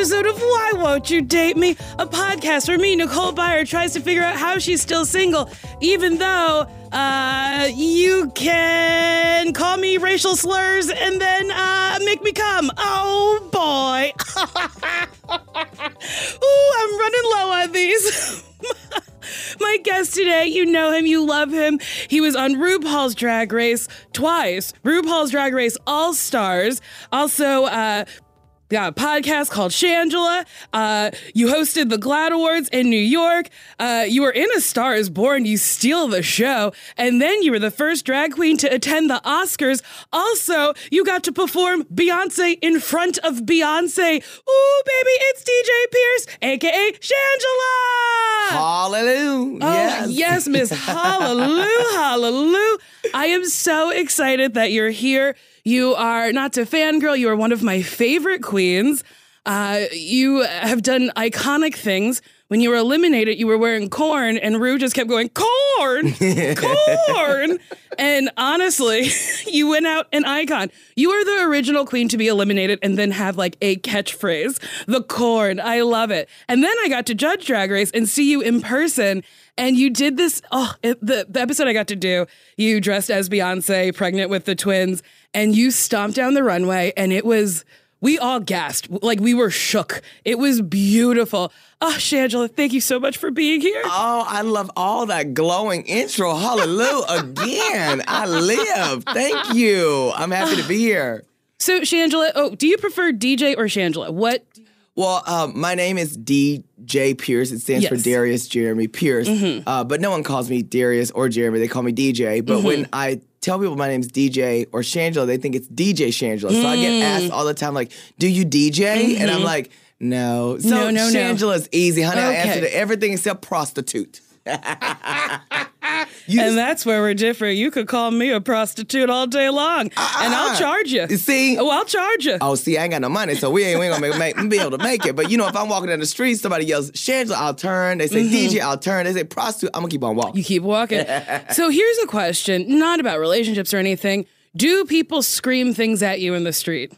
Episode of Why Won't You Date Me? A podcast where me, Nicole Byer, tries to figure out how she's still single, even though uh, you can call me racial slurs and then uh, make me come. Oh boy. Ooh, I'm running low on these. My guest today, you know him, you love him. He was on RuPaul's Drag Race twice. RuPaul's Drag Race All Stars. Also, uh, got a podcast called Shangela. Uh, you hosted the GLAAD Awards in New York. Uh, you were in A Star is Born. You steal the show. And then you were the first drag queen to attend the Oscars. Also, you got to perform Beyonce in front of Beyonce. Ooh, baby, it's DJ Pierce, aka Shangela. Hallelujah. Oh, yes, Miss Hallelujah, Hallelujah. I am so excited that you're here. You are not to fangirl, you are one of my favorite queens. Uh, you have done iconic things. When you were eliminated, you were wearing corn, and Rue just kept going, corn, corn. and honestly, you went out an icon. You are the original queen to be eliminated and then have like a catchphrase, the corn. I love it. And then I got to judge Drag Race and see you in person. And you did this. Oh, it, the, the episode I got to do, you dressed as Beyonce, pregnant with the twins, and you stomped down the runway, and it was. We all gasped, like we were shook. It was beautiful. Oh, Shangela, thank you so much for being here. Oh, I love all that glowing intro. Hallelujah. Again, I live. Thank you. I'm happy to be here. So, Shangela, oh, do you prefer DJ or Shangela? What? Well, um, my name is DJ Pierce. It stands for Darius Jeremy Pierce. Uh, but no one calls me Darius or Jeremy. They call me DJ. But when I tell people my name's DJ or Shangela, they think it's DJ Shangela. So I get asked mm. all the time, like, do you DJ? And I'm mm-hmm. like, no. So No, no, no. Shangela's easy, honey. I Okay. answer to everything except prostitute. You And that's where we're different. You could call me a prostitute all day long, ah, ah, and I'll uh-uh. charge you. You see? Oh, I'll charge you. Oh, see, I ain't got no money, so we ain't, we ain't gonna make, make, be able to make it. But you know, if I'm walking down the street, somebody yells, Shangela, I'll turn. They say, mm-hmm. DJ, I'll turn. They say, prostitute, I'm gonna keep on walking. You keep walking. so here's a question, not about relationships or anything. Do people scream things at you in the street?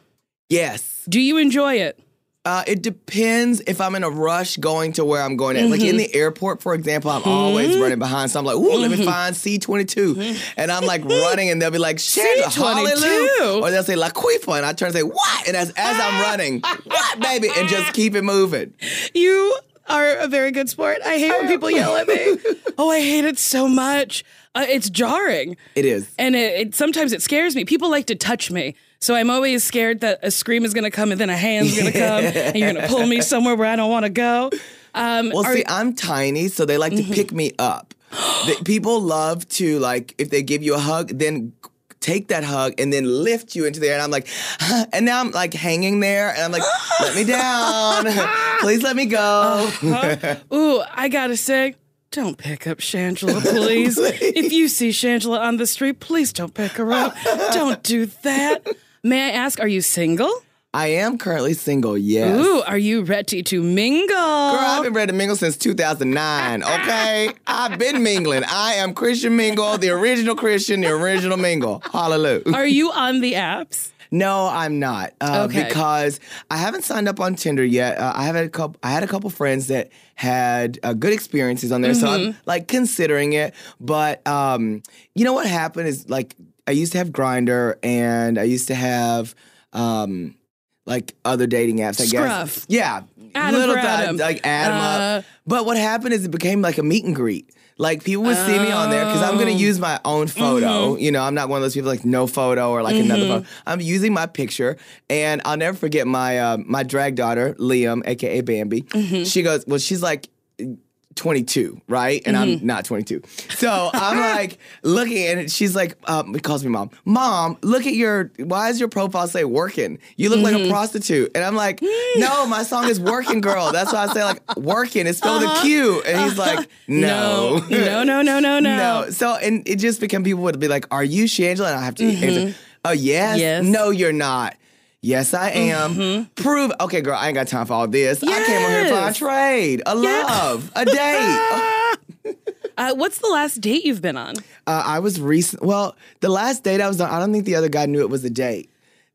yes. Do you enjoy it? Uh, it depends if I'm in a rush going to where I'm going at. Like in the airport, for example, I'm always running behind. So I'm like, ooh, let me find C22. And I'm like running, and they'll be like, C22? hallelujah. Or they'll say, Laquifa. And I turn and say, what? And as, as I'm running, what, baby? And just keep it moving. You are a very good sport. I hate when people yell at me. oh, I hate it so much. Uh, it's jarring. It is. And it, it sometimes it scares me. People like to touch me. So I'm always scared that a scream is going to come and then a hand's going to come and you're going to pull me somewhere where I don't want to go. Um, Well, are- see, I'm tiny, so they like to pick me up. The- people love to like if they give you a hug, then take that hug and then lift you into the air. And I'm like, and now I'm like hanging there, and I'm like, let me down, please let me go. Ooh, I gotta say, don't pick up Shangela, please. If you see Shangela on the street, please don't pick her up. don't do that. May I ask, are you single? I am currently single. Yes. Ooh, are you ready to mingle? Girl, I've been ready to mingle since 2009, okay? I've been mingling. I am Christian Mingle, the original Christian, the original Mingle. Hallelujah. Are you on the apps? No, I'm not. Uh, Okay. Because I haven't signed up on Tinder yet. Uh, I have had a couple. I had a couple friends that had uh, good experiences on there, so Mm-hmm. I'm like considering it. But um, you know what happened is like I used to have Grindr, and I used to have um, like other dating apps. I Scruff. guess. Yeah. Adam little Adam. like add 'em Uh, up. But what happened is it became like a meet and greet. Like people would see me on there because I'm gonna Oh. use my own photo. Mm-hmm. You know, I'm not one of those people like no photo or like another photo. I'm using my picture, and I'll never forget my uh, my drag daughter Liam, aka Bambi. Mm-hmm. She goes, well, she's like. 22, right? And Mm-hmm. I'm not 22. So I'm like looking and she's like, um, it calls me mom. Mom, look at your, why does your profile say working? You look Mm-hmm. like a prostitute. And I'm like, no, my song is working girl. That's why I say like working. It's spelled a Q. And he's like, no. Uh-huh. No, no, no, no, no. No. So, and it just became people would be like, are you Shangela? And I have to answer, oh, yes. Yes. No, you're not. Yes, I am. Prove. Okay, girl, I ain't got time for all this. I came on here for a trade, a love, a date. Uh, what's the last date you've been on? Uh, I was recent. Well, the last date I was on, I don't think the other guy knew it was a date.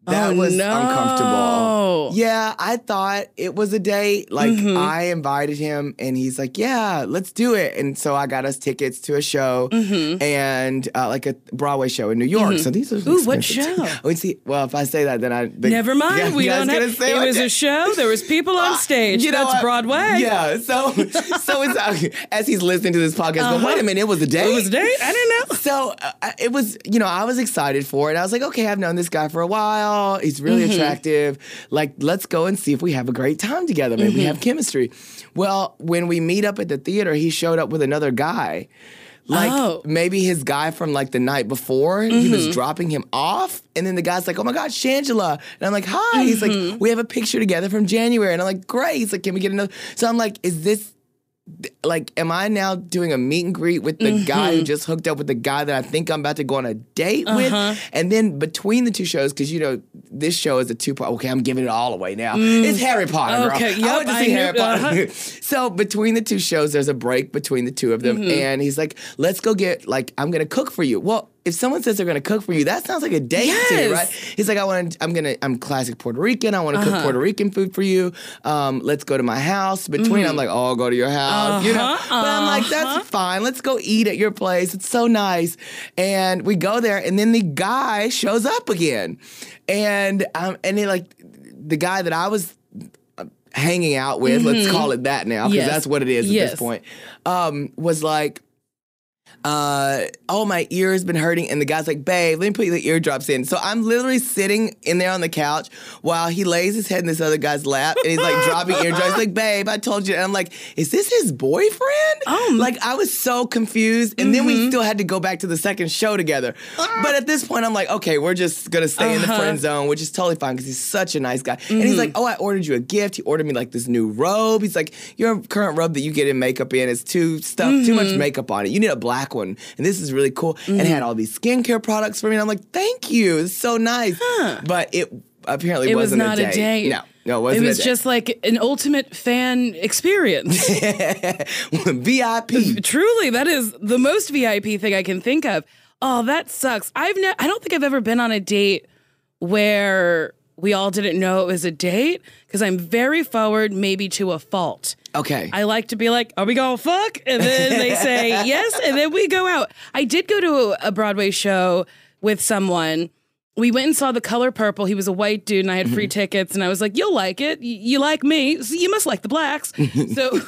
That Oh, was no. uncomfortable. Yeah, I thought it was a date. Like Mm-hmm. I invited him, and he's like, "Yeah, let's do it." And so I got us tickets to a show and uh, like a Broadway show in New York. So these are Mm-hmm. Ooh, what show? Oh, see, well, if I say that, then I the- Never mind. Yeah, we guys don't have. say It was a show. There was people on stage. You know That's? Broadway. Yeah. So, so it's uh, as he's listening to this podcast. But wait a minute, it was a date. Uh-huh. It was a date. I didn't know. So uh, it was, you know, I was excited for it. I was like, okay, I've known this guy for a while. He's really Mm-hmm. attractive. Like, let's go and see if we have a great time together. Maybe we Mm-hmm. have chemistry. Well, when we meet up at the theater, he showed up with another guy. Like Oh. maybe his guy from like the night before, he Mm-hmm. was dropping him off, and then the guy's like, "Oh my God, Shangela!" And I'm like, "Hi." He's Mm-hmm. like, "We have a picture together from January," and I'm like, "Great." He's like, "Can we get another?" So I'm like, "Is this like, am I now doing a meet and greet with the guy Mm-hmm. who just hooked up with the guy that I think I'm about to go on a date Uh-huh. with? And then between the two shows, because you know this show is a two part. Okay, I'm giving it all away now. It's Harry Potter, girl. Mm. Okay, I yep, went to I see knew- Potter. uh-huh. so between the two shows, there's a break between the two of them, Mm-hmm. and he's like, "Let's go get like I'm gonna cook for you." Well. If someone says they're gonna cook for you, that sounds like a date to you, right? He's like, I want, to, I'm gonna, I'm classic Puerto Rican. I want to Uh-huh. cook Puerto Rican food for you. Um, let's go to my house. Between, I'm like, oh, I'll go to your house, you know. Mm-hmm. Uh-huh, But I'm like, that's fine. Let's go eat at your place. It's so nice. And we go there, and then the guy shows up again, and um, and he like the guy that I was uh, hanging out with, let's call it that now, because Mm-hmm. Yes. that's what it is at Yes. this point. Um, was like uh, oh, my ear's been hurting. And the guy's like, babe, let me put the eardrops in. So I'm literally sitting in there on the couch while he lays his head in this other guy's lap and he's like dropping eardrops. He's like, babe, I told you. And I'm like, is this his boyfriend? Oh. Like, I was so confused. And then we mm-hmm. still had to go back to the second show together. Ah. But at this point, I'm like, okay, we're just going to stay in the uh-huh. friend zone, which is totally fine because he's such a nice guy. And he's mm-hmm. like, oh, I ordered you a gift. He ordered me like this new robe. He's like, your current robe that you get in makeup in is too stuff, too much mm-hmm. makeup on it. You need a black one. And this is really cool. And it had mm-hmm. all these skincare products for me. And I'm like, thank you. It's so nice. But it apparently It was wasn't not a date. No, no, it wasn't It was a just like an ultimate fan experience. VIP. Truly, that is the most VIP thing I can think of. Oh, that sucks. I've ne- I don't think I've ever been on a date where we all didn't know it was a date because I'm very forward, maybe to a fault. Okay. I like to be like, "Are we gonna fuck?" And then they say yes, and then we go out. I did go to a, Broadway show with someone. We went and saw The Color Purple. He was a white dude, and I had free mm-hmm. tickets. And I was like, "You'll like it. You like me, so you must like the blacks." so,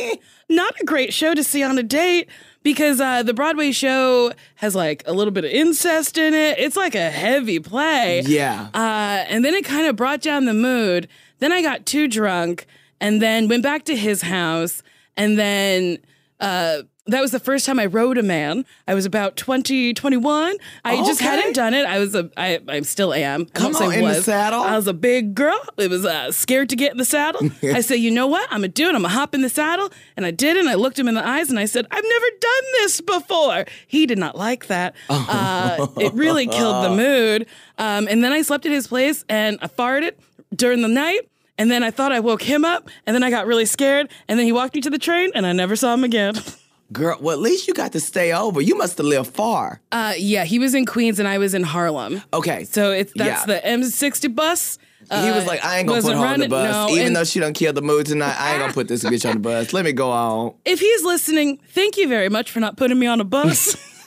not a great show to see on a date because uh, the Broadway show has like a little bit of incest in it. It's like a heavy play. yeah. Uh, and then it kind of brought down the mood. Then I got too drunk and then went back to his house. And then uh, that was the first time I rode a man. I was about 20, 21. I just hadn't done it. I was a, I, I still am. I Come on, in the was. saddle? I was a big girl. It was uh, scared to get in the saddle. I said, you know what? I'm gonna do it. I'm gonna hop in the saddle, and I did. And I looked him in the eyes, and I said, I've never done this before. He did not like that. Uh, it really killed the mood. Um, and then I slept at his place, and I farted during the night. And then I thought I woke him up, and then I got really scared. And then he walked me to the train, and I never saw him again. Girl, well, at least you got to stay over. You must have lived far. Uh, yeah, he was in Queens, and I was in Harlem. Okay. So it's that's Yeah. the M60 bus. he was Uh, like, I ain't gonna put her on the bus. no, Even though she don't killed the mood tonight, I ain't gonna put this bitch on the bus. Let me go on. if he's listening, thank you very much for not putting me on a bus.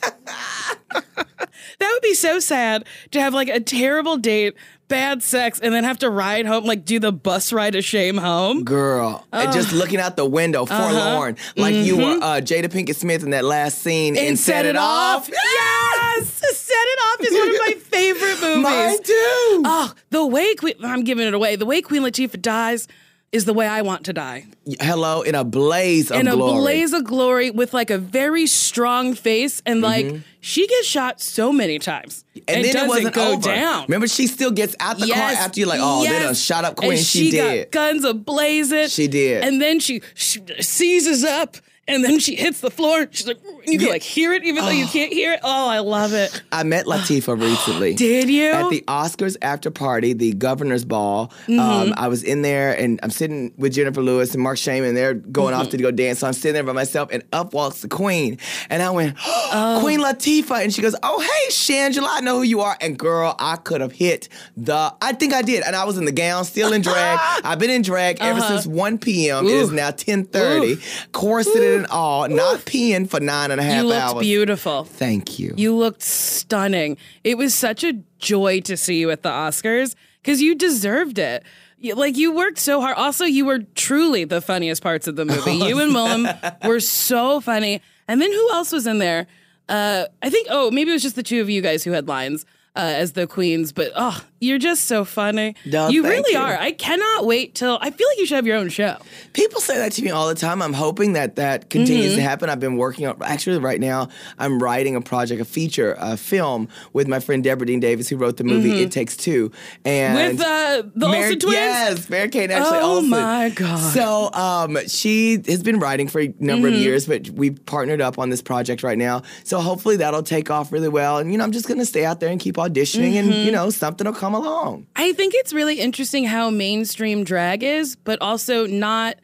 that would be so sad to have like a terrible date, bad sex, and then have to ride home, like do the bus ride of shame home. Girl, and just looking out the window, forlorn, like you were uh, Jada Pinkett Smith in that last scene and, Set It Off. Yes! Set It Off is one of my favorite movies. Mine too. Oh, the way Queen, I'm giving it away. The way Queen Latifah dies is the way I want to die. Hello, in a blaze of glory. in a glory. blaze of glory with like a very strong face and like Mm-hmm. she gets shot so many times and then doesn't it wasn't go over. down. Remember, she still gets out the car after you're like, oh, they done shot up Queen. And she, did. got guns ablazing. She did. And then she, she seizes up and then she hits the floor. She's like, you can Yeah. like hear it even though you can't hear it. Oh, I love it. I met Latifah recently. Did you? At the Oscars after party, the governor's ball. Mm-hmm. Um, I was in there and I'm sitting with Jennifer Lewis and Marc Shaiman. They're going Mm-hmm. off to go dance. So I'm sitting there by myself and up walks the queen. And I went, Oh. Queen Latifah. And she goes, Oh, hey, Shangela, I know who you are. And girl, I could have hit the, I think I did. And I was in the gown, still in drag. I've been in drag ever since 1 p.m. It is Uh-huh. Now 10.30. Corseted all, not peeing for nine and a half you looked hours. beautiful. Thank you. You looked stunning. It was such a joy to see you at the Oscars because you deserved it. You- Like you worked so hard. Also, you were truly the funniest parts of the movie. you and Willam were so funny. And then who else was in there? Uh, I think. Oh, maybe it was just the two of you guys who had lines uh, as the queens. But oh, you're just so funny. No, you really you. are. I cannot wait till. I feel like you should have your own show. People say that to me all the time. I'm hoping that that continues Mm-hmm. to happen. I've been working on, actually, right now, I'm writing a project, a feature, a film with my friend Deborah Dean Davis, who wrote the movie It Takes Two. And Mm-hmm. With uh, the Mary- Olsen twins. Yes, Mary Kate and Ashley Oh Olsen. my God. So um, she has been writing for a number Mm-hmm. of years, but we partnered up on this project right now. So hopefully that'll take off really well. And you know, I'm just gonna stay out there and keep auditioning, and Mm-hmm. you know, something will come along. I think it's really interesting how mainstream drag is, but also not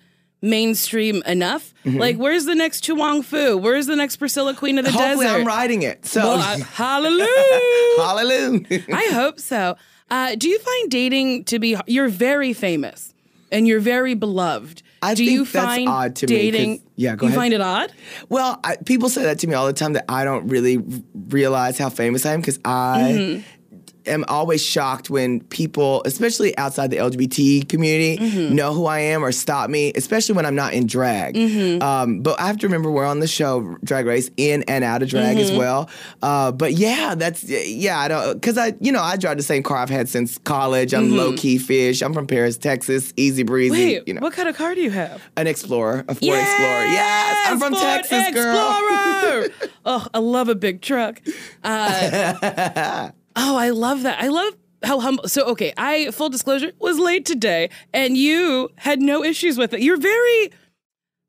mainstream enough. Mm-hmm. Like, where's the next To Wong Foo? Where's the next Priscilla Queen of the Hopefully, Desert? I'm writing it. So Well, I- hallelujah. hallelujah. I hope so. Uh, do you find dating to be? You're very famous and you're very beloved. I do think you that's find odd to me, dating? yeah, go ahead. you ahead. find it odd? Well, I, people say that to me all the time that I don't really realize how famous I am because I Mm-hmm. Am always shocked when people, especially outside the LGBT community, Mm-hmm. know who I am or stop me, especially when I'm not in drag. Mm-hmm. Um, but I have to remember we're on the show Drag Race in and out of drag Mm-hmm. as well. Uh, but yeah, that's yeah, I don't because I you know I drive the same car I've had since college. I'm low key fish. I'm from Paris, Texas, easy breezy. Mm-hmm. Wait, you know, what kind of car do you have? an Explorer, a Ford Explorer. Yes, I'm from Ford Texas, girl. Explorer. oh, I love a big truck. Uh, oh, I love that. I love how humble. So, okay, I full disclosure was late today, and you had no issues with it. You're very.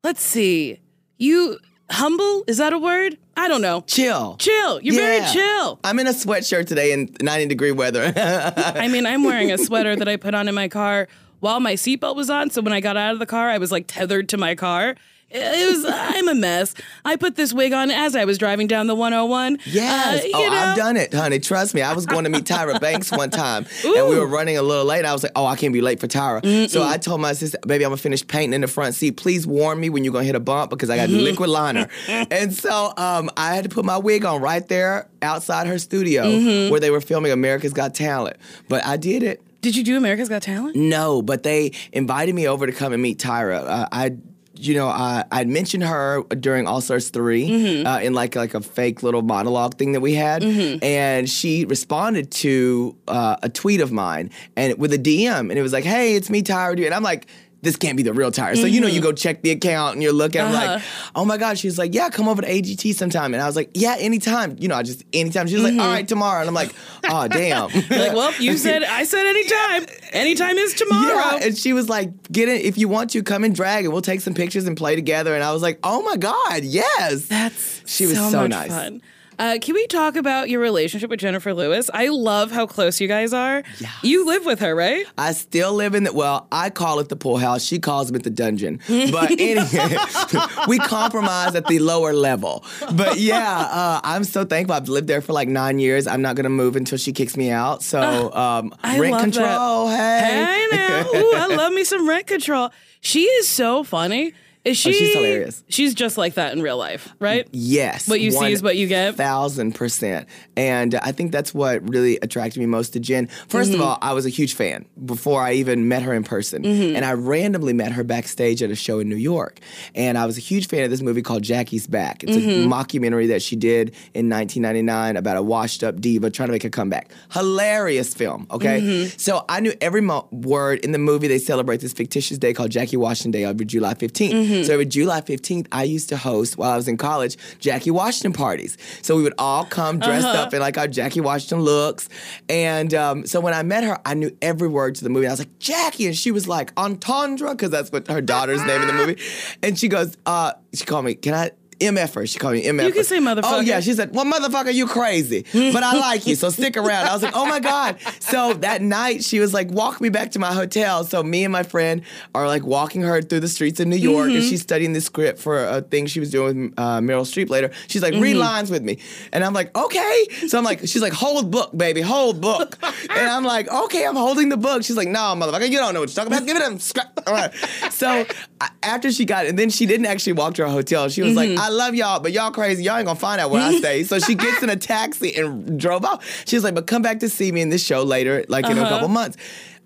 Let's see. You humble is that a word? I don't know. Chill. Chill. You're very chill. I'm in a sweatshirt today in 90 degree weather. I mean, I'm wearing a sweater that I put on in my car while my seatbelt was on. So when I got out of the car, I was like tethered to my car. It was, I'm a mess. I put this wig on as I was driving down the 101. yes. Uh, oh, know, I've done it, honey. Trust me. I was going to meet Tyra Banks one time and we were running a little late. I was like, oh, I can't be late for Tyra. So I told my sister, baby, I'm going to finish painting in the front seat. Please warn me when you're going to hit a bump because I got liquid liner. and so um, I had to put my wig on right there outside her studio Mm-hmm. where they were filming America's Got Talent. But I did it. Did you do America's Got Talent? No, but they invited me over to come and meet Tyra. Uh, I, you know, I I'd mentioned her during All Stars 3 Mm-hmm. uh, in like like a fake little monologue thing that we had, and she responded to uh, a tweet of mine and with a DM, and it was like, "Hey, it's me, Tyra," and I'm like. This can't be the real Tyra. So you know, you mm-hmm. go check the account and you're looking. I'm like, uh-huh. oh my god. She's like, yeah, come over to AGT sometime. And I was like, yeah, anytime. You know, I just anytime. She was like, mm-hmm. all right, tomorrow. And I'm like, oh damn. Like, well, you said I said anytime. Anytime is tomorrow. Yeah, and she was like, "Get it if you want to. Come and drag, and we'll take some pictures and play together." And I was like, "Oh my god, yes!" That's She was so, so much nice. fun. Uh, can we talk about your relationship with Jennifer Lewis? I love how close you guys are. Yes. You live with her, right? I still live in the well. I call it the pool house. She calls it the dungeon. But anyway, we compromise at the lower level. But yeah, uh, I'm so thankful. I've lived there for like nine years. I'm not gonna move until she kicks me out. So um, I rent control. Hey. Hey now, Ooh, I love me some rent control. She is so funny. Is she? Oh, she's hilarious. She's just like that in real life, right? Yes. What you see is what you get. Thousand percent. And I think that's what really attracted me most to Jen. 1st Mm-hmm. of all, I was a huge fan before I even met her in person. Mm-hmm. And I randomly met her backstage at a show in New York. And I was a huge fan of this movie called Jackie's Back. It's Mm-hmm. a mockumentary that she did in 1999 about a washed up diva trying to make a comeback. Hilarious film, okay? Mm-hmm. So I knew every mo- word in the movie. They celebrate this fictitious day called Jackie Washington Day every July 15th. Mm-hmm. So every July 15th, I used to host while I was in college Jackie Washington parties. So we would all come dressed Uh-huh. up in like our Jackie Washington looks. And um, so when I met her, I knew every word to the movie. I was like, Jackie. And she was like, Entendre, because that's what her daughter's name in the movie. And she goes, uh, she called me, can I? MFer. She called me MFer. You can say motherfucker. Oh, yeah. She said, Well, motherfucker, you crazy. But I like you, so stick around. I was like, Oh my God. So that night, she was like, Walk me back to my hotel. So me and my friend are like walking her through the streets of New York, and Mm-hmm. she's studying the script for a thing she was doing with uh, Meryl Streep later. She's like, Mm-hmm. Read lines with me. And I'm like, Okay. So I'm like, She's like, Hold book, baby, hold book. And I'm like, Okay, I'm holding the book. She's like, No, motherfucker, you don't know what you're talking about. Give it a scrap. All right. So I- after she got it, and then she didn't actually walk to her hotel. She was Mm-hmm. like, I love y'all, but y'all crazy. Y'all ain't gonna find out where I stay. So she gets in a taxi and drove off. She was like, but come back to see me in this show later, like in a Uh-huh. couple months.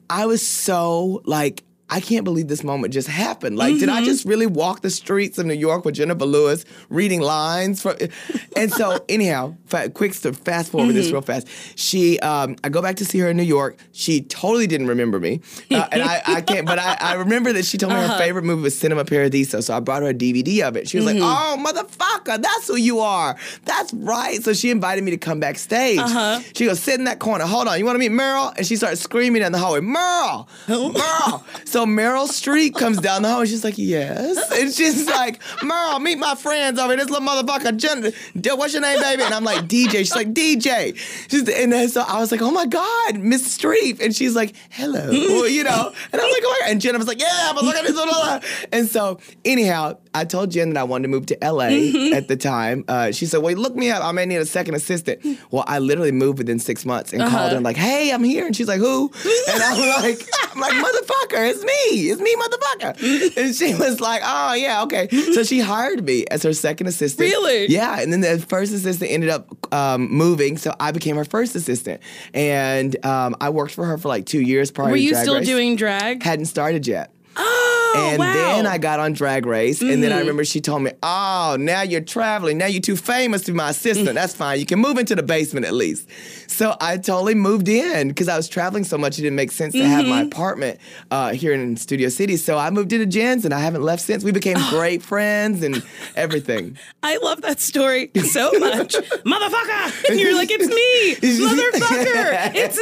I was so like, I can't believe this moment just happened. Like, did Mm-hmm. I just really walk the streets of New York with Jennifer Lewis reading lines from? And so, anyhow, fa- quick to fast forward this Mm-hmm. real fast. She, um, I go back to see her in New York. She totally didn't remember me, uh, and I, I can't. But I, I remember that she told me Uh-huh. her favorite movie was Cinema Paradiso. So I brought her a DVD of it. She was Mm-hmm. like, "Oh, motherfucker, that's who you are. That's right." So she invited me to come backstage. Uh-huh. She goes, "Sit in that corner. Hold on. You want to meet Meryl?" And she starts screaming in the hallway, "Meryl, Meryl!" so Meryl Streep comes down the hall and She's like, "Yes," and she's like, "Meryl, meet my friends over here. This little motherfucker, Jen. What's your name, baby?" And I'm like, "DJ." She's like, "DJ." She's and then so I was like, "Oh my god, Miss Streep," and she's like, "Hello," Well, you know, and I'm like, "Oh my god," and Jen was like, "Yeah, but look at this." Blah, blah, blah. And so anyhow, I told Jen that I wanted to move to LA Mm-hmm. at the time. Uh, she said, "Wait, look me up. I may need a second assistant." Well, I literally moved within six months and Uh-huh. called her and like, "Hey, I'm here," and she's like, "Who?" And I'm like, "I'm like, motherfucker, it's me, it's me, motherfucker." And she was like, "Oh yeah, okay." So she hired me as her second assistant. Really? Yeah. And then the first assistant ended up um, moving, so I became her first assistant, and um, I worked for her for like two years prior. Were you still Race. doing drag? Hadn't started yet. Oh, And wow. then I got on Drag Race, and then I remember she told me, "Oh, now you're traveling. Now you're too famous to be my assistant. That's fine. You can move into the basement at least." So I totally moved in because I was traveling so much. It didn't make sense to have my apartment uh, here in Studio City. So I moved into Jen's, and I haven't left since. We became great friends and everything. I love that story so much. Motherfucker! And you're like, it's me! Motherfucker! It's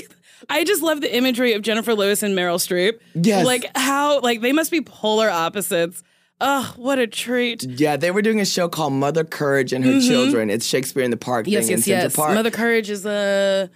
me! I, just love the imagery of Jennifer Lewis and Meryl Streep. Yes. Like how, like they must be polar opposites. Oh, what a treat. Yeah, they were doing a show called Mother Courage and Her Children. It's Shakespeare in the Park Yes, thing in yes, Central yes. Park. Mother Courage is a.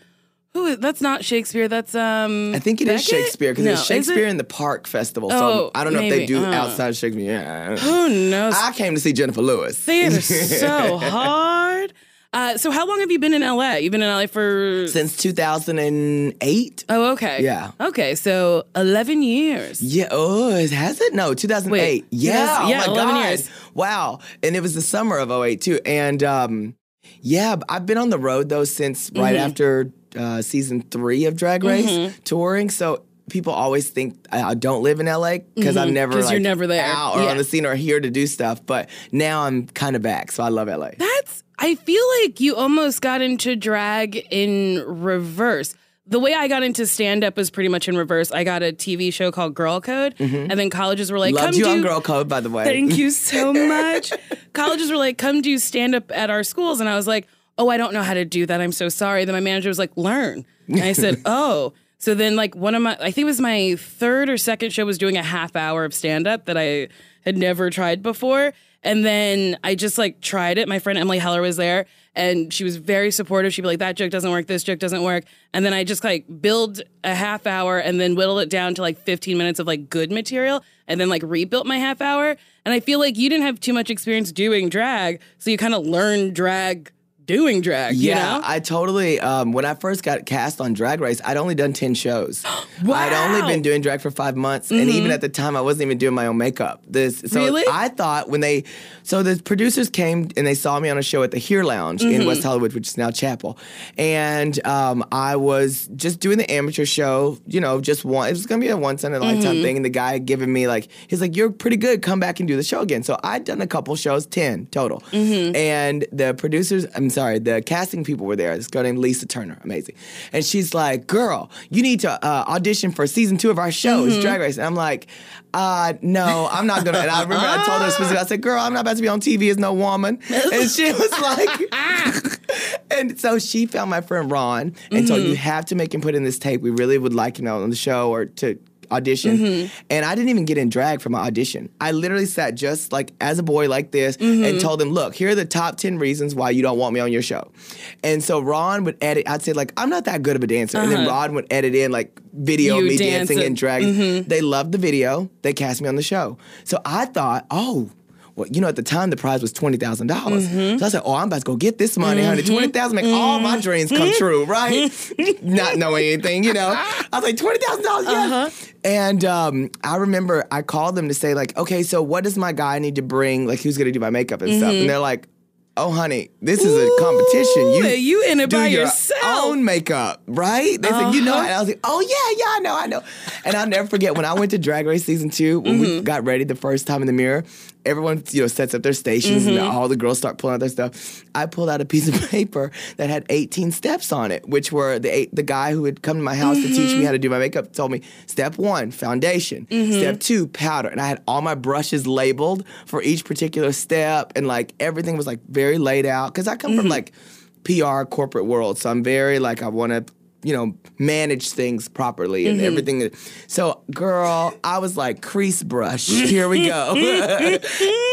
Who is, that's not Shakespeare. That's um. I think it is Beckett? Shakespeare because No, it's Shakespeare it? in the Park Festival. Oh, So I don't know if they do Uh. outside Shakespeare. Yeah. Who knows? I came to see Jennifer Lewis. Theater's so hard. Uh, so how long have you been in LA? You've been in LA for Since 2008? Oh, okay. Yeah. Okay, so 11 years. Yeah. Oh, has it? No, 2008. Wait, yeah. 2000 oh yeah, my 11 God. years. Wow. And it was the summer of 08 too. And um, yeah, I've been on the road though since right Mm-hmm. after uh, season three of Drag Race touring. So people always think I don't live in LA because I'm mm-hmm. never 'Cause like, you're never there. out or Yeah. on the scene or here to do stuff. But now I'm kind of back. So I love LA. That's I feel like you almost got into drag in reverse. the way I got into stand up was pretty much in reverse. I got a TV show called Girl Code, mm-hmm. and then colleges were like, Loved "Come you do." on Girl Code, by the way. Thank you so much. colleges were like, "Come do stand up at our schools," and I was like, "Oh, I don't know how to do that. I'm so sorry." Then my manager was like, "Learn," and I said, "Oh." So then, like one of my, I think it was my third or second show was doing a half hour of stand up that I had never tried before. And then I just like tried it. My friend Emily Heller was there and she was very supportive. She'd be like, that joke doesn't work, this joke doesn't work. And then I just like build a half hour and then whittle it down to like 15 minutes of like good material and then like rebuilt my half hour. And I feel like you didn't have too much experience doing drag. So you kind of learned drag doing drag, you yeah, know? I totally. Um, when I first got cast on Drag Race, I'd only done ten shows. wow. I'd only been doing drag for five months, and even at the time, I wasn't even doing my own makeup. This, so Really? I thought when they, so the producers came and they saw me on a show at the Here Lounge in West Hollywood, which is now Chapel, and um, I was just doing the amateur show. You know, just one. It was gonna be a once in a lifetime thing, and the guy had given me like, he's like, "You're pretty good. Come back and do the show again." So I'd done a couple shows, ten total, and the producers, I'm sorry, the casting people were there. This girl named Lisa Turner, amazing, and she's like, "Girl, you need to uh, audition for season two of our show. It's Drag Race." And I'm like, uh, "No, I'm not gonna." And I remember I told her specifically, I said, "Girl, I'm not about to be on TV as no woman," and she was like. And so she found my friend Ron and told Mm-hmm. you have to make him put in this tape. We really would like him on the show or to audition. Mm-hmm. And I didn't even get in drag for my audition. I literally sat just like as a boy like this Mm-hmm. and told them, look, here are the top 10 reasons why you don't want me on your show. And so Ron would edit, I'd say like, I'm not that good of a dancer. And then Ron would edit in like video of Uh-huh. You me dancing. dancing and drag. Mm-hmm. They loved the video. They cast me on the show. So I thought, oh, well, you know, at the time the prize was twenty thousand dollars. Mm-hmm. So I said, "Oh, I'm about to go get this money, honey. Twenty thousand, make all my Mm-hmm. dreams come true, right? Not knowing anything, you know. I was like, twenty thousand dollars, yes. Uh-huh. And um, I remember I called them to say, like, okay, so what does my guy need to bring? Like, who's gonna do my makeup and stuff? And they're like. Oh, honey, this is a competition. Mm-hmm. Ooh, you in it do by your yourself. own makeup, right? They said, you know, Uh-huh. and I was like, oh yeah, yeah, I know, I know. And I'll never forget when I went to Drag Race season two when Mm-hmm. we got ready the first time in the mirror. Everyone, you know, sets up their stations and Mm-hmm. all the girls start pulling out their stuff. I pulled out a piece of paper that had 18 steps on it, which were the eight, the guy who had come to my house to teach Mm-hmm. me how to do my makeup told me step one, foundation. Step two, powder. And I had all my brushes labeled for each particular step, and like everything was like very laid out because I come Mm-hmm. from like PR corporate world, so I'm very like I want to you know manage things properly and mm-hmm. everything. So, girl, I was like crease brush. Here we go.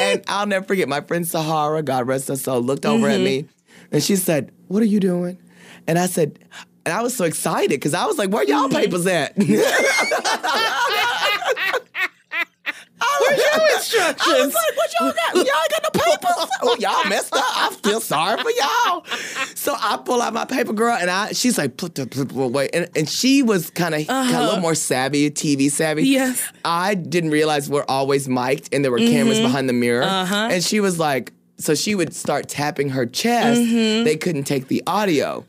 and I'll never forget my friend Sahara, God rest her soul, looked over at mm-hmm. me and she said, "What are you doing?" And I said. And I was so excited because I was like, "Where y'all mm-hmm. papers at?" Where's your instructions? I was like, what y'all got? Y'all got no papers? Oh, y'all messed up. I feel sorry for y'all. So I pull out my paper, girl, and I she's like, put the away. And, and she was kind of a little uh-huh. more savvy, TV savvy. Yes. I didn't realize we're always mic'd and there were cameras mm-hmm. behind the mirror. Uh-huh. And she was like, so she would start tapping her chest. Mm-hmm. They couldn't take the audio.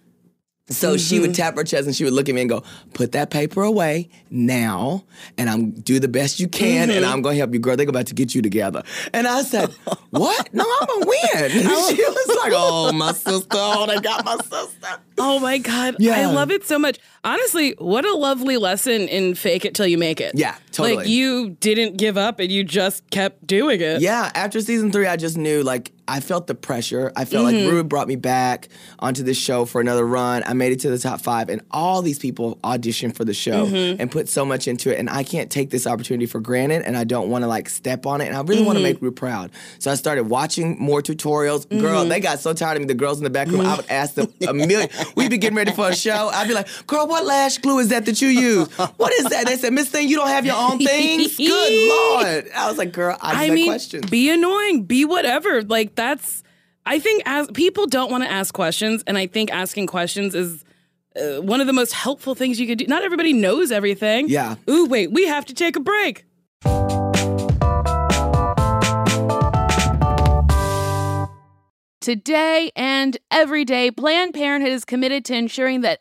So she would mm-hmm. tap her chest and she would look at me and go, "Put that paper away now, and I'm do the best you can, and mm-hmm. I'm gonna help you, girl. They're about to get you together." And I said, "What? No, I'm gonna win." she was like, "Oh, my sister! Oh, they got my sister." Oh my God. Yeah. I love it so much. Honestly, what a lovely lesson in fake it till you make it. Yeah, totally. Like you didn't give up and you just kept doing it. Yeah, after season three, I just knew like I felt the pressure. I felt Mm-hmm. like Rue brought me back onto this show for another run. I made it to the top five, and all these people auditioned for the show Mm-hmm. and put so much into it. And I can't take this opportunity for granted, and I don't want to like step on it. And I really want to Mm-hmm. make Rue proud. So I started watching more tutorials. Girl, they got so tired of me. The girls in the back room, I would ask them a million. We'd be getting ready for a show. I'd be like, "Girl, what lash glue is that that you use? What is that?" They said, "Miss Thing, you don't have your own things." Good lord! I was like, "Girl, I I mean, questions." be annoying, be whatever. Like that's. I think as people don't want to ask questions, and I think asking questions is uh, one of the most helpful things you could do. Not everybody knows everything. Yeah. Ooh, wait, we have to take a break. Today and every day, Planned Parenthood is committed to ensuring that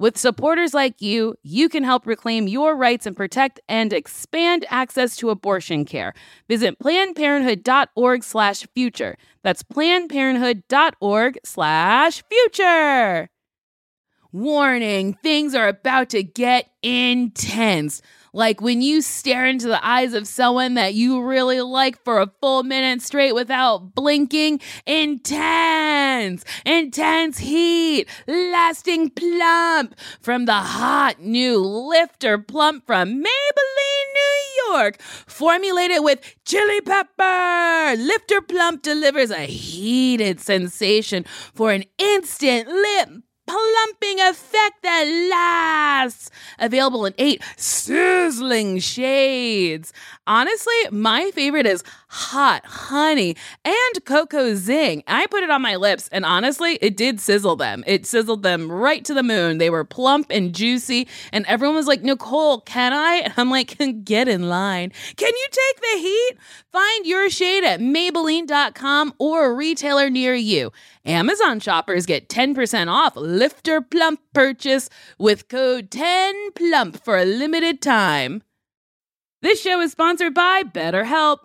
With supporters like you, you can help reclaim your rights and protect and expand access to abortion care. Visit plannedparenthood.org/future. That's plannedparenthood.org/future. Warning, things are about to get intense. Like when you stare into the eyes of someone that you really like for a full minute straight without blinking. Intense, intense heat, lasting plump from the hot new Lifter Plump from Maybelline, New York. Formulated with chili pepper, Lifter Plump delivers a heated sensation for an instant lip plumping effect that lasts. Available in eight sizzling shades. Honestly, my favorite is hot honey and cocoa zing. I put it on my lips, and honestly, it did sizzle them. It sizzled them right to the moon. They were plump and juicy, and everyone was like, Nicole, can I? And I'm like, get in line. Can you take the heat? Find your shade at Maybelline.com or a retailer near you. Amazon shoppers get 10% off Lifter Plump purchase with code 10PLUMP for a limited time. This show is sponsored by BetterHelp.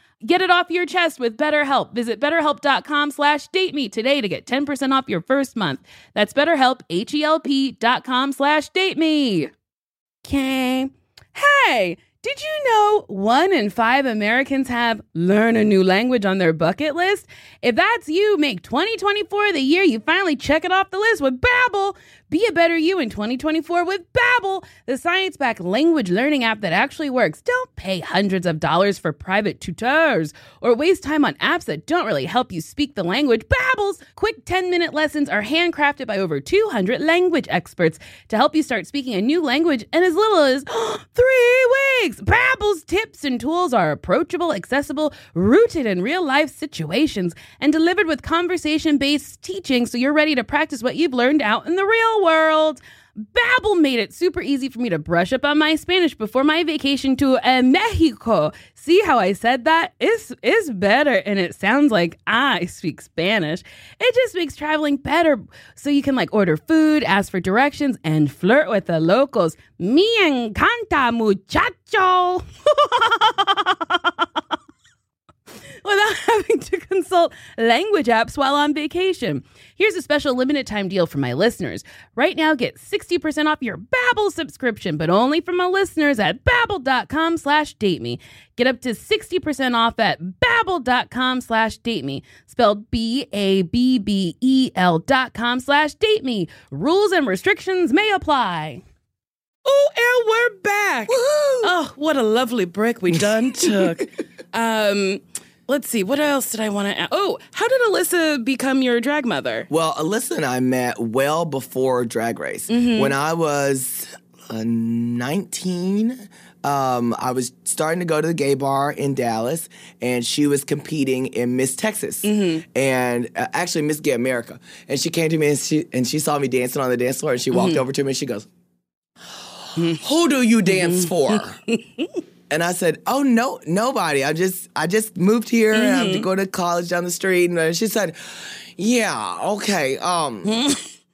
Get it off your chest with BetterHelp. Visit betterhelp.com slash date me today to get 10% off your first month. That's betterhelp, H-E-L-P dot com slash date me. Okay. Hey, did you know one in five Americans have learn a new language on their bucket list? If that's you, make 2024 the year you finally check it off the list with Babbel. Be a better you in 2024 with Babbel, the science-backed language learning app that actually works. Don't pay hundreds of dollars for private tutors or waste time on apps that don't really help you speak the language. Babbel's quick 10-minute lessons are handcrafted by over 200 language experts to help you start speaking a new language in as little as 3 weeks. Babbel's tips and tools are approachable, accessible, rooted in real-life situations, and delivered with conversation-based teaching so you're ready to practice what you've learned out in the real world. Babbel made it super easy for me to brush up on my Spanish before my vacation to uh, Mexico. See how I said that? It's, it's better and it sounds like I speak Spanish. It just makes traveling better so you can like order food, ask for directions, and flirt with the locals. Me encanta, muchacho. without having to consult language apps while on vacation. Here's a special limited time deal for my listeners. Right now, get 60% off your Babbel subscription, but only for my listeners at babbel.com slash date me. Get up to 60% off at babbel.com slash date me. Spelled B-A-B-B-E-L dot com slash date me. Rules and restrictions may apply. Oh, and we're back. Oh, what a lovely break we done took. um, let's see, what else did I want to add? Oh, how did Alyssa become your drag mother? Well, Alyssa and I met well before Drag Race. When I was uh, 19. Um, I was starting to go to the gay bar in Dallas, and she was competing in Miss Texas, and uh, actually Miss Gay America. And she came to me and she and she saw me dancing on the dance floor, and she walked over to me and she goes, "Who do you dance for?" And I said, "Oh no, nobody. I just I just moved here and I'm going to college down the street." And she said, "Yeah, okay. Um,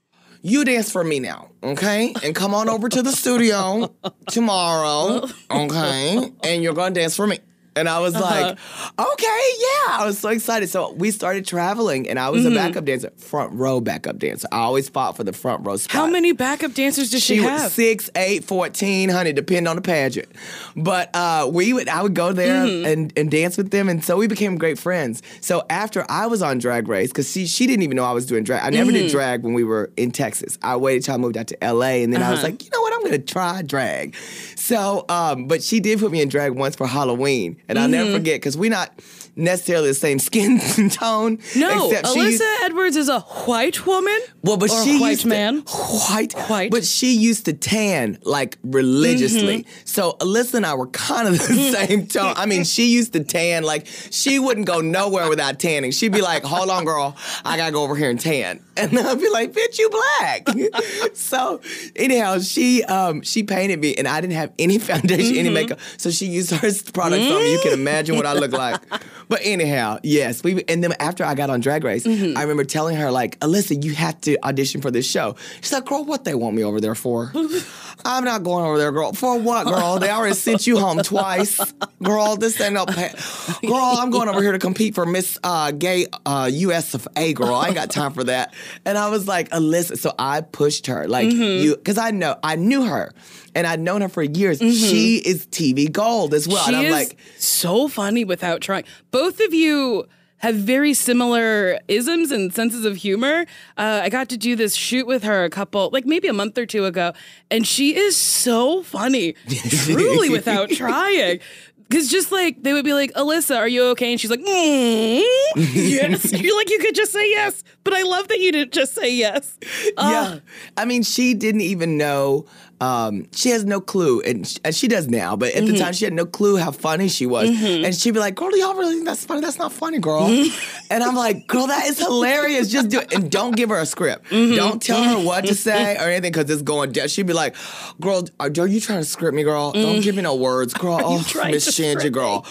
you dance for me now, okay? And come on over to the studio tomorrow, okay? And you're gonna dance for me." And I was like, "Okay, yeah." I was so excited. So we started traveling, and I was a backup dancer, front row backup dancer. I always fought for the front row spot. How many backup dancers does she, She have? six, eight, 14, honey, depending on the pageant. But uh, we would I would go there Mm-hmm. and, and dance with them. And so we became great friends. So after I was on drag race, because she she didn't even know I was doing drag. I never Mm-hmm. did drag when we were in Texas. I waited till I moved out to LA and then I was Uh-huh. like, you know what, I'm gonna try drag. So um, but she did put me in drag once for Halloween. And I'll Mm-hmm. never forget because we're not necessarily the same skin tone. no, except Alyssa Edwards is a white woman. well, but she white used to- man. white, White. But she used to tan like religiously. Mm-hmm. So Alyssa and I were kind of the same tone. I mean, she used to tan like she wouldn't go nowhere without tanning. She'd be like, "Hold on, girl, I gotta go over here and tan," and I'd be like, "Bitch, you black." so anyhow, she um she painted me, and I didn't have any foundation, Mm-hmm. any makeup. So she used her products on me. You can imagine what I look like. But anyhow, yes, we and then after I got on Drag Race, Mm-hmm. I remember telling her like, Alyssa, you have to audition for this show. She's like, girl, what they want me over there for? I'm not going over there, girl. For what, girl? They already sent you home twice, girl. This ain't no pay. Girl, I'm going over here to compete for Miss uh, Gay uh, US of A, girl. I ain't got time for that. And I was like, Alyssa. So I pushed her, like Mm-hmm. you, because I know I knew her, and I'd known her for years. She is TV gold as well. Mm-hmm. She and I'm is like, so funny without trying. Both of you have very similar isms and senses of humor. Uh, I got to do this shoot with her a couple, like maybe a month or two ago, and she is so funny, truly without trying. Because just like they would be like, Alyssa, are you okay? And she's like, mm, yes. You're like, you could just say yes, but I love that you didn't just say yes. Yeah. Oh, I mean, she didn't even know. Um, she has no clue, and she, and she does now. But at Mm-hmm. the time, she had no clue how funny she was, and she'd be like, "Girl, do y'all really think that's funny? That's not funny, girl." Mm-hmm. and I'm like, "Girl, that is hilarious. Just do it, and don't give her a script. Mm-hmm. Don't tell her what to say or anything because it's going down." She'd be like, "Girl, are, are you trying to script me, girl? Don't give me no words, girl. Oh, Miss Shanji, girl."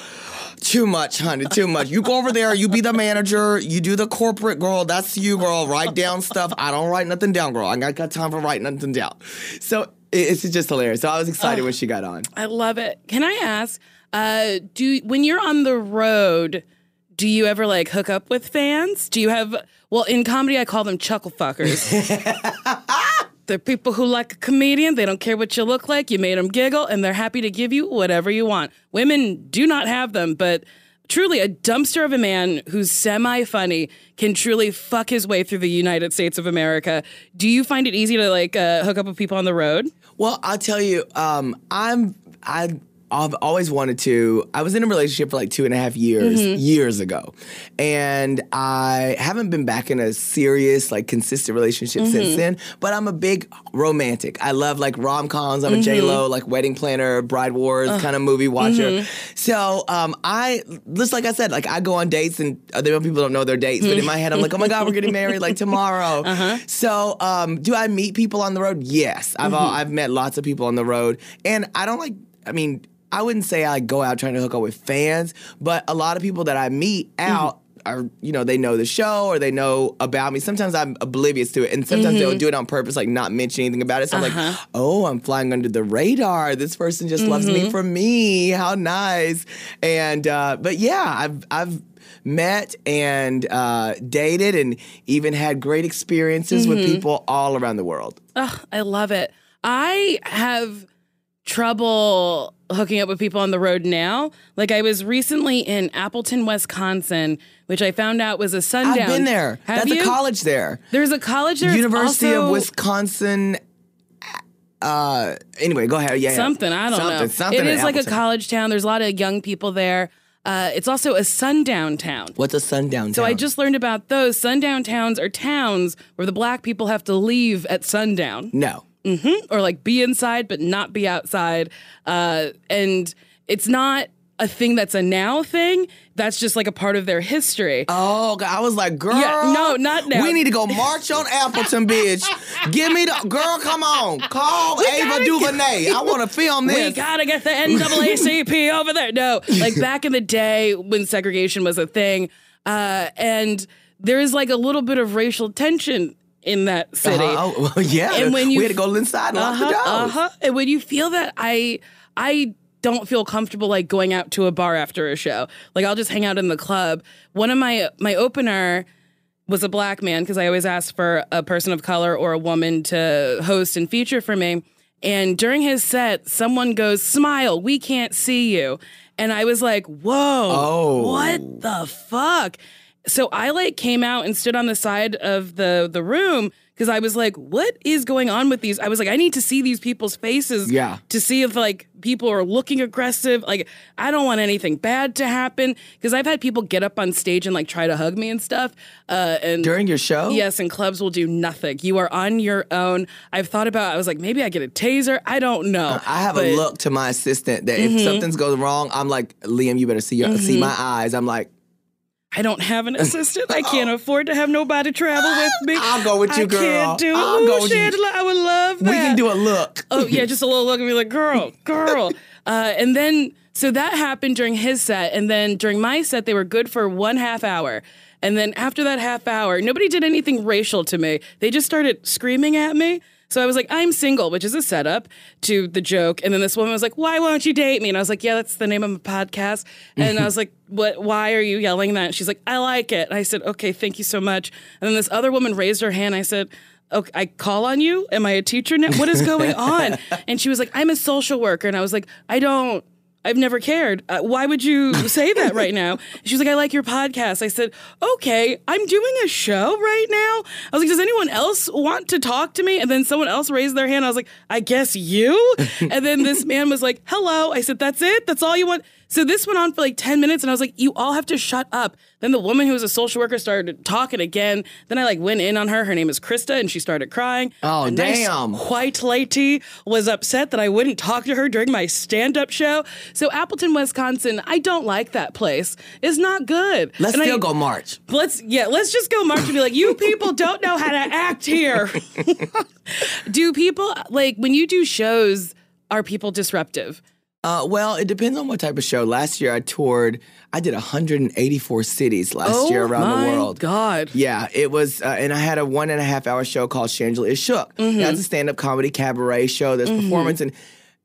Too much, honey. Too much. You go over there. You be the manager. You do the corporate, girl. That's you, girl. Write down stuff. I don't write nothing down, girl. I got, got time for writing nothing down. So it's just hilarious. So I was excited when she got on. I love it. Can I ask, uh, do when you're on the road, do you ever like hook up with fans? Do you have well in comedy I call them chuckle fuckers. They're people who like a comedian. They don't care what you look like. You made them giggle, and they're happy to give you whatever you want. Women do not have them, but truly, a dumpster of a man who's semi funny can truly fuck his way through the United States of America. Do you find it easy to like uh, hook up with people on the road? Well, I'll tell you, um, I'm I. I've always wanted to. I was in a relationship for like two and a half years, mm-hmm. years ago, and I haven't been back in a serious, like consistent relationship since mm-hmm. then. But I'm a big romantic. I love like rom coms. I'm a mm-hmm. J Lo, like wedding planner, bride wars kind of movie watcher. So um, I just like I said, like I go on dates, and other people don't know their dates, but in my head, I'm like, oh my god, we're getting married like tomorrow. Uh-huh. So um, do I meet people on the road? Yes, I've all, I've met lots of people on the road, and I don't like. I mean, I wouldn't say I go out trying to hook up with fans, but a lot of people that I meet out. Mm-hmm. Are you know they know the show or they know about me. Sometimes I'm oblivious to it, and sometimes they'll mm-hmm. do it on purpose, like not mention anything about it. So I'm like, uh-huh. oh, I'm flying under the radar. This person just loves me mm-hmm. for me. How nice! And uh, but yeah, I've I've met and uh, dated and even had great experiences with people all around the world. I love it. I have trouble hooking up with people on the road now. Like I was recently in Appleton, Wisconsin, which I found out was a sundown. I've been there. Have That's you? a college there. There's a college there. University of Wisconsin. Uh, anyway, go ahead. Yeah. Something I don't something, know. Something. it in like a college town. There's a lot of young people there. Uh, it's also a sundown town. What's a sundown? Town? So I just learned about those sundown towns are towns where the black people have to leave at sundown. no. Or like be inside but not be outside. Uh, and it's not a thing that's a now thing. That's just like a part of their history. Oh, God, I was like, girl. Yeah, no, not now. We need to go march on Appleton, bitch. Give me the girl. Come on, call Ava gotta DuVernay. I want to film this. we gotta get the NAACP over there. No, like back in the day when segregation was a thing, uh, and there is like a little bit of racial tension in that city. Uh-huh. Oh, well, yeah. And when you- we had to go inside and lock the doors. Uh-huh. And when you feel that, I I don't feel comfortable like going out to a bar after a show. Like I'll just hang out in the club. One of my my opener was a black man because I always ask for a person of color or a woman to host and feature for me. And during his set, someone goes, "Smile, we can't see you." And I was like, "Whoa, Oh. what the fuck?" So I like came out and stood on the side of the the room because I was like, "What is going on with these?" I was like, "I need to see these people's faces, Yeah. to see if like people are looking aggressive. Like, I don't want anything bad to happen because I've had people get up on stage and like try to hug me and stuff. Uh, and During your show? Yes, and clubs will do nothing. You are on your own. I've thought about. I was like, maybe I get a taser. I don't know. I have But- a look to my assistant that Mm-hmm. if something's goes wrong, I'm like, Liam, you better see your, see my eyes. I'm like, I don't have an assistant. I can't afford to have nobody travel with me. I'll go with you, I girl. I can't do it. I'll Ooh, go with you. Shangela, I would love that. we can do a look. oh yeah, just a little look and be like, girl, girl. Uh, and then so that happened during his set, and then during my set, they were good for one half hour. And then after that half hour, nobody did anything racial to me. They just started screaming at me. So I was like, I'm single, which is a setup to the joke. And then this woman was like, Why won't you date me? And I was like, Yeah, that's the name of my podcast. And I was like, What why are you yelling that? And she's like, I like it. And I said, Okay, thank you so much. And then this other woman raised her hand. I said, Okay, I call on you. Am I a teacher now? What is going on? and she was like, I'm a social worker. And I was like, I don't. I've never cared. Uh, why would you say that right now? She was like, I like your podcast. I said, okay, I'm doing a show right now. I was like, does anyone else want to talk to me? And then someone else raised their hand. I was like, I guess you. and then this man was like, hello. I said, that's it? That's all you want? So this went on for like 10 minutes and I was like, you all have to shut up. Then the woman who was a social worker started talking again. Then I like went in on her. Her name is Krista and she started crying. Oh, A nice damn. white lady was upset that I wouldn't talk to her during my stand-up show. So Appleton, Wisconsin, I don't like that place. It's not good. Let's And I- still go march. Let's yeah, let's just go march and be like, you people don't know how to act here. do people like when you do shows? Are people disruptive? Uh, well, it depends on what type of show. Last year I toured, I did 184 cities last year around Oh my the world. God. Yeah, it was, uh, and I had a one and a half hour show called Shangela is Shook. Mm-hmm. That's a stand up comedy cabaret show. There's performance and.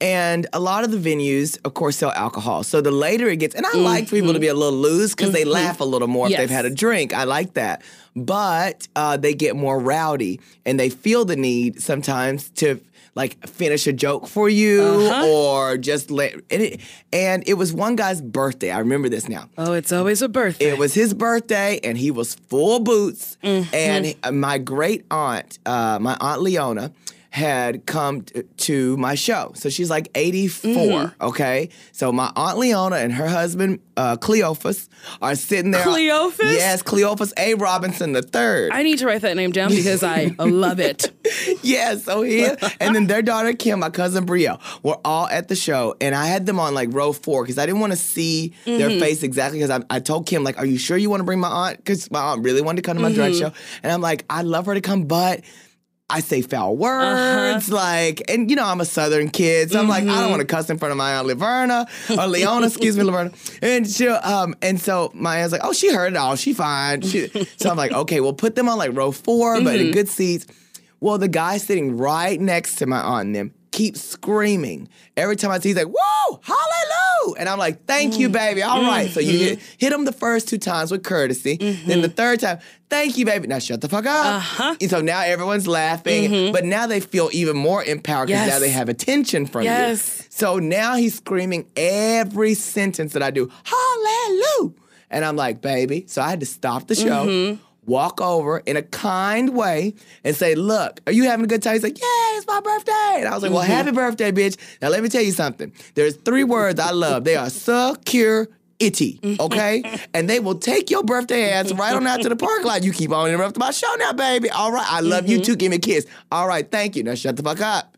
And a lot of the venues, of course, sell alcohol. So the later it gets, and I like for people to be a little loose because they laugh a little more if Mm-hmm. They've had a drink. I like that. But uh, they get more rowdy and they feel the need sometimes to like finish a joke for you Uh-huh. or just let. And it, and it was one guy's birthday. I remember this now. Oh, it's always a birthday. It was his birthday, and he was full boots. Mm-hmm. And uh, my great aunt, uh, my aunt Leona, had come t- to my show. So she's like 84, Mm-hmm. okay? So my aunt Leona and her husband, uh, Cleophas, are sitting there. Cleophas? Yes, Cleophas A. Robinson the third. I need to write that name down because I love it. yeah, so here, and then their daughter Kim, my cousin Brielle, were all at the show, and I had them on like row four because I didn't want to see their face exactly. Because I, I told Kim like, "Are you sure you want to bring my aunt?" Because my aunt really wanted to come to my drag show, and I'm like, "I'd love her to come, but." I say foul uh-huh. words, like, and you know, I'm a Southern kid, so I'm like, I don't mm-hmm. want to cuss in front of my aunt Laverna or Leona, excuse me, Laverna, and she, um, and so my aunt's like, oh, she heard it all, she fine. She, so I'm like, okay, we'll put them on like row 4 but in mm-hmm. good seats. Well, the guy sitting right next to my aunt and them keeps screaming. Every time I see, he's like, whoa, hallelujah. And I'm like, thank you, baby. All right. So you hit, hit him the first two times with courtesy. Then the third time, thank you, baby. Now shut the fuck up. Uh-huh. And so now everyone's laughing, but now they feel even more empowered because now they have attention from Yes. you. So now he's screaming every sentence that I do, hallelujah. And I'm like, baby. So I had to stop the show, Mm-hmm. Walk over in a kind way and say, look, are you having a good time? He's like, yeah, it's my birthday. And I was like, well, Mm-hmm. happy birthday, bitch. Now let me tell you something. There's three words I love. They are security. itty, okay? and they will take your birthday ass right on out to the park lot. You keep on interrupting my show now, baby. All right, I love you too. Give me a kiss. All right, thank you. Now shut the fuck up.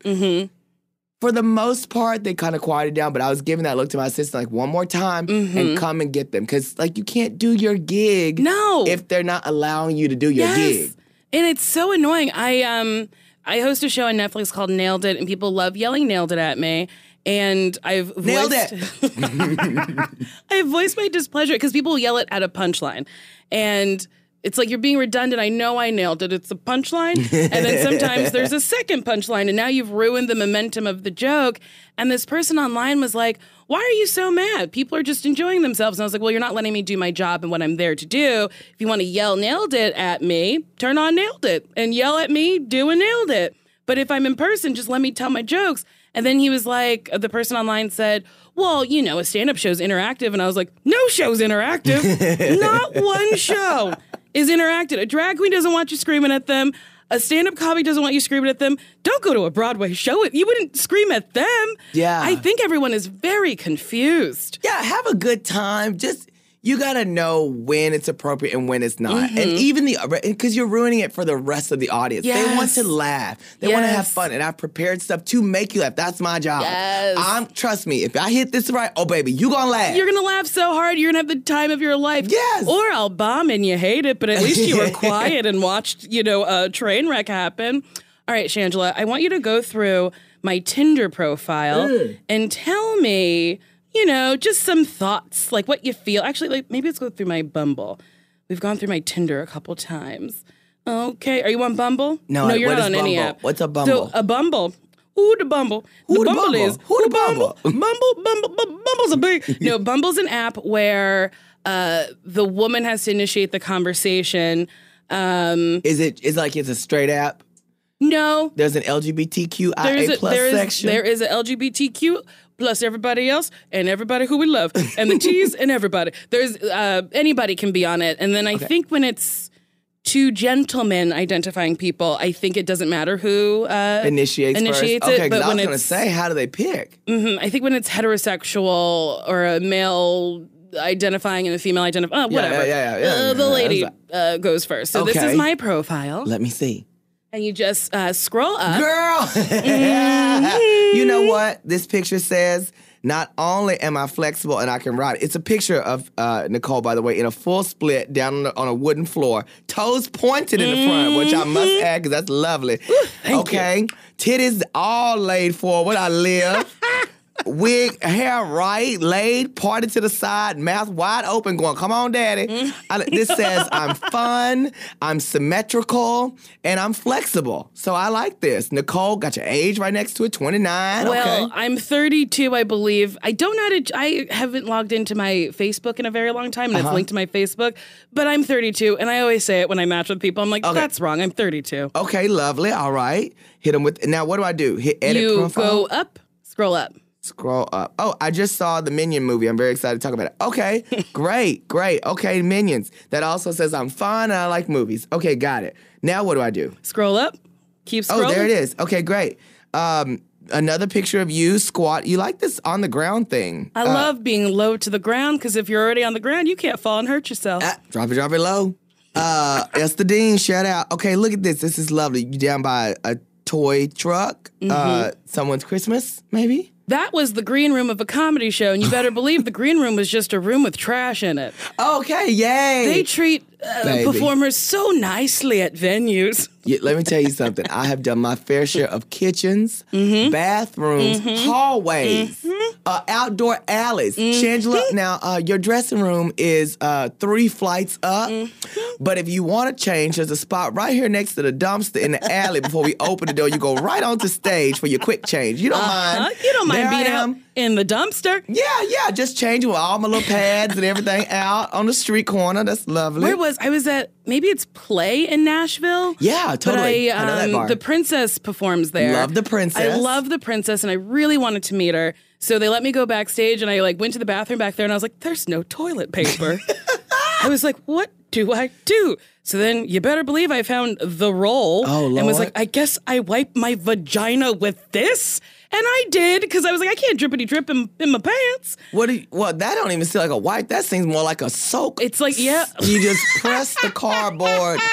For the most part, they kind of quieted down, but I was giving that look to my assistant like one more time and come and get them because like you can't do your gig No. if they're not allowing you to do your Yes. gig. And it's so annoying. I um I host a show on Netflix called Nailed It, and people love yelling "Nailed It" at me. And I've Nailed voiced, I have voiced my displeasure because people yell it at a punchline, and it's like you're being redundant. I know I nailed it. It's a punchline, and then sometimes there's a second punchline, and now you've ruined the momentum of the joke. And this person online was like, "Why are you so mad? People are just enjoying themselves." And I was like, "Well, you're not letting me do my job and what I'm there to do. If you want to yell nailed it at me, turn on nailed it and yell at me, do a nailed it. But if I'm in person, just let me tell my jokes." And then he was like, the person online said, well, you know, a stand up show's interactive. And I was like, no show's interactive. Not one show is interactive. A drag queen doesn't want you screaming at them. A stand up comedy doesn't want you screaming at them. Don't go to a Broadway show. You wouldn't scream at them. Yeah. I think everyone is very confused. Yeah, have a good time. Just you gotta know when it's appropriate and when it's not, and Mm-hmm. even the because you're ruining it for the rest of the audience. They want to laugh. They want to have fun, and I've prepared stuff to make you laugh. That's my job. Yes. I'm trust me. If I hit this right, oh baby, you gonna laugh. You're gonna laugh so hard, you're gonna have the time of your life. Yes. Or I'll bomb and you hate it, but at least you were quiet and watched, you know, a train wreck happen. All right, Shangela, I want you to go through my Tinder profile Mm. and tell me, you know, just some thoughts, like what you feel. Actually, like maybe let's go through my Bumble. We've gone through my Tinder a couple times. Okay, are you on Bumble? No, no, you're not on any app. What's a Bumble? So a Bumble. Who the Bumble? Who the Bumble, Bumble? is Who the Bumble? Bumble, Bumble, Bumble, Bumble's a big. No, Bumble's an app where uh, the woman has to initiate the conversation. Um, Is it? Is like it's a straight app. no, There's an LGBTQIA there's a, plus there is section. there is a LGBTQ plus everybody else and everybody who we love and the T's and everybody. There's uh, anybody can be on it, and then I think when it's two gentlemen identifying people, I think it doesn't matter who uh, Initiates, initiates first. it, Okay, but I was gonna say, how do they pick? Mhm. I think when it's heterosexual or a male identifying and a female identifying, uh, whatever. yeah, yeah, yeah, Uh, the lady uh, goes first. So this is my profile, Let me see. and you just uh, scroll up. Girl, Mm-hmm. You know what this picture says? Not only am I flexible and I can ride, it's a picture of uh, Nicole, by the way, in a full split down on, the, on a wooden floor, toes pointed in the front, which I must add because that's lovely. okay, titties all laid forward. I live. Wig, hair right, laid, parted to the side, mouth wide open, going, "Come on, daddy." I- this says I'm fun, I'm symmetrical, and I'm flexible. So I like this. Nicole got your age right next to it, 29. Well, okay. I'm 32, I believe. I don't know how to. I haven't logged into my Facebook in a very long time, and Uh-huh. it's linked to my Facebook. But I'm 32, and I always say it when I match with people. I'm like, that's wrong. I'm 32. Okay, lovely. All right. Hit them with. Now, what do I do? Hit edit you profile. go up, scroll up. Scroll up. Oh, I just saw the Minion movie. I'm very excited to talk about it. Okay, great, great. Okay, Minions. That also says I'm fun and I like movies. Okay, got it. Now what do I do? Scroll up. Keep scrolling. Oh, there it is. Okay, great. Um, another picture of you squat. You like this on the ground thing? I love being low to the ground because if you're already on the ground, you can't fall and hurt yourself. Ah, drop it, drop it low. Uh, Ester Dean, shout out. Okay, look at this. This is lovely. You down by a toy truck? Uh, Mm-hmm. someone's Christmas, maybe? That was the green room of a comedy show, and you better believe the green room was just a room with trash in it. Okay, yay. They treat uh, performers so nicely at venues. Yeah, let me tell you something. I have done my fair share of kitchens, Mm-hmm. bathrooms, hallways, uh, outdoor alleys. Mm-hmm. Shangela, now uh, your dressing room is uh, three flights up, Mm-hmm. but if you want to change, there's a spot right here next to the dumpster in the alley. Before we open the door, you go right onto stage for your quick change. You don't Huh? mind? You don't mind being out. In the dumpster. Yeah, yeah, just changing with all my little pads and everything out on the street corner. That's lovely. Where was I? Was at maybe it's Play in Nashville. Yeah, totally. I, I know that um, bar. The princess performs there. Love the princess. I love the princess, and I really wanted to meet her. So they let me go backstage, and I like went to the bathroom back there, and I was like, "There's no toilet paper." I was like, "What do I do? So then you better believe I found the roll Oh, and was like, I guess I wipe my vagina with this. And I did because I was like, I can't drippity drip in, in my pants. What do you, well, that don't even seem like a wipe. That seems more like a soak. It's like, yeah. You just press the cardboard.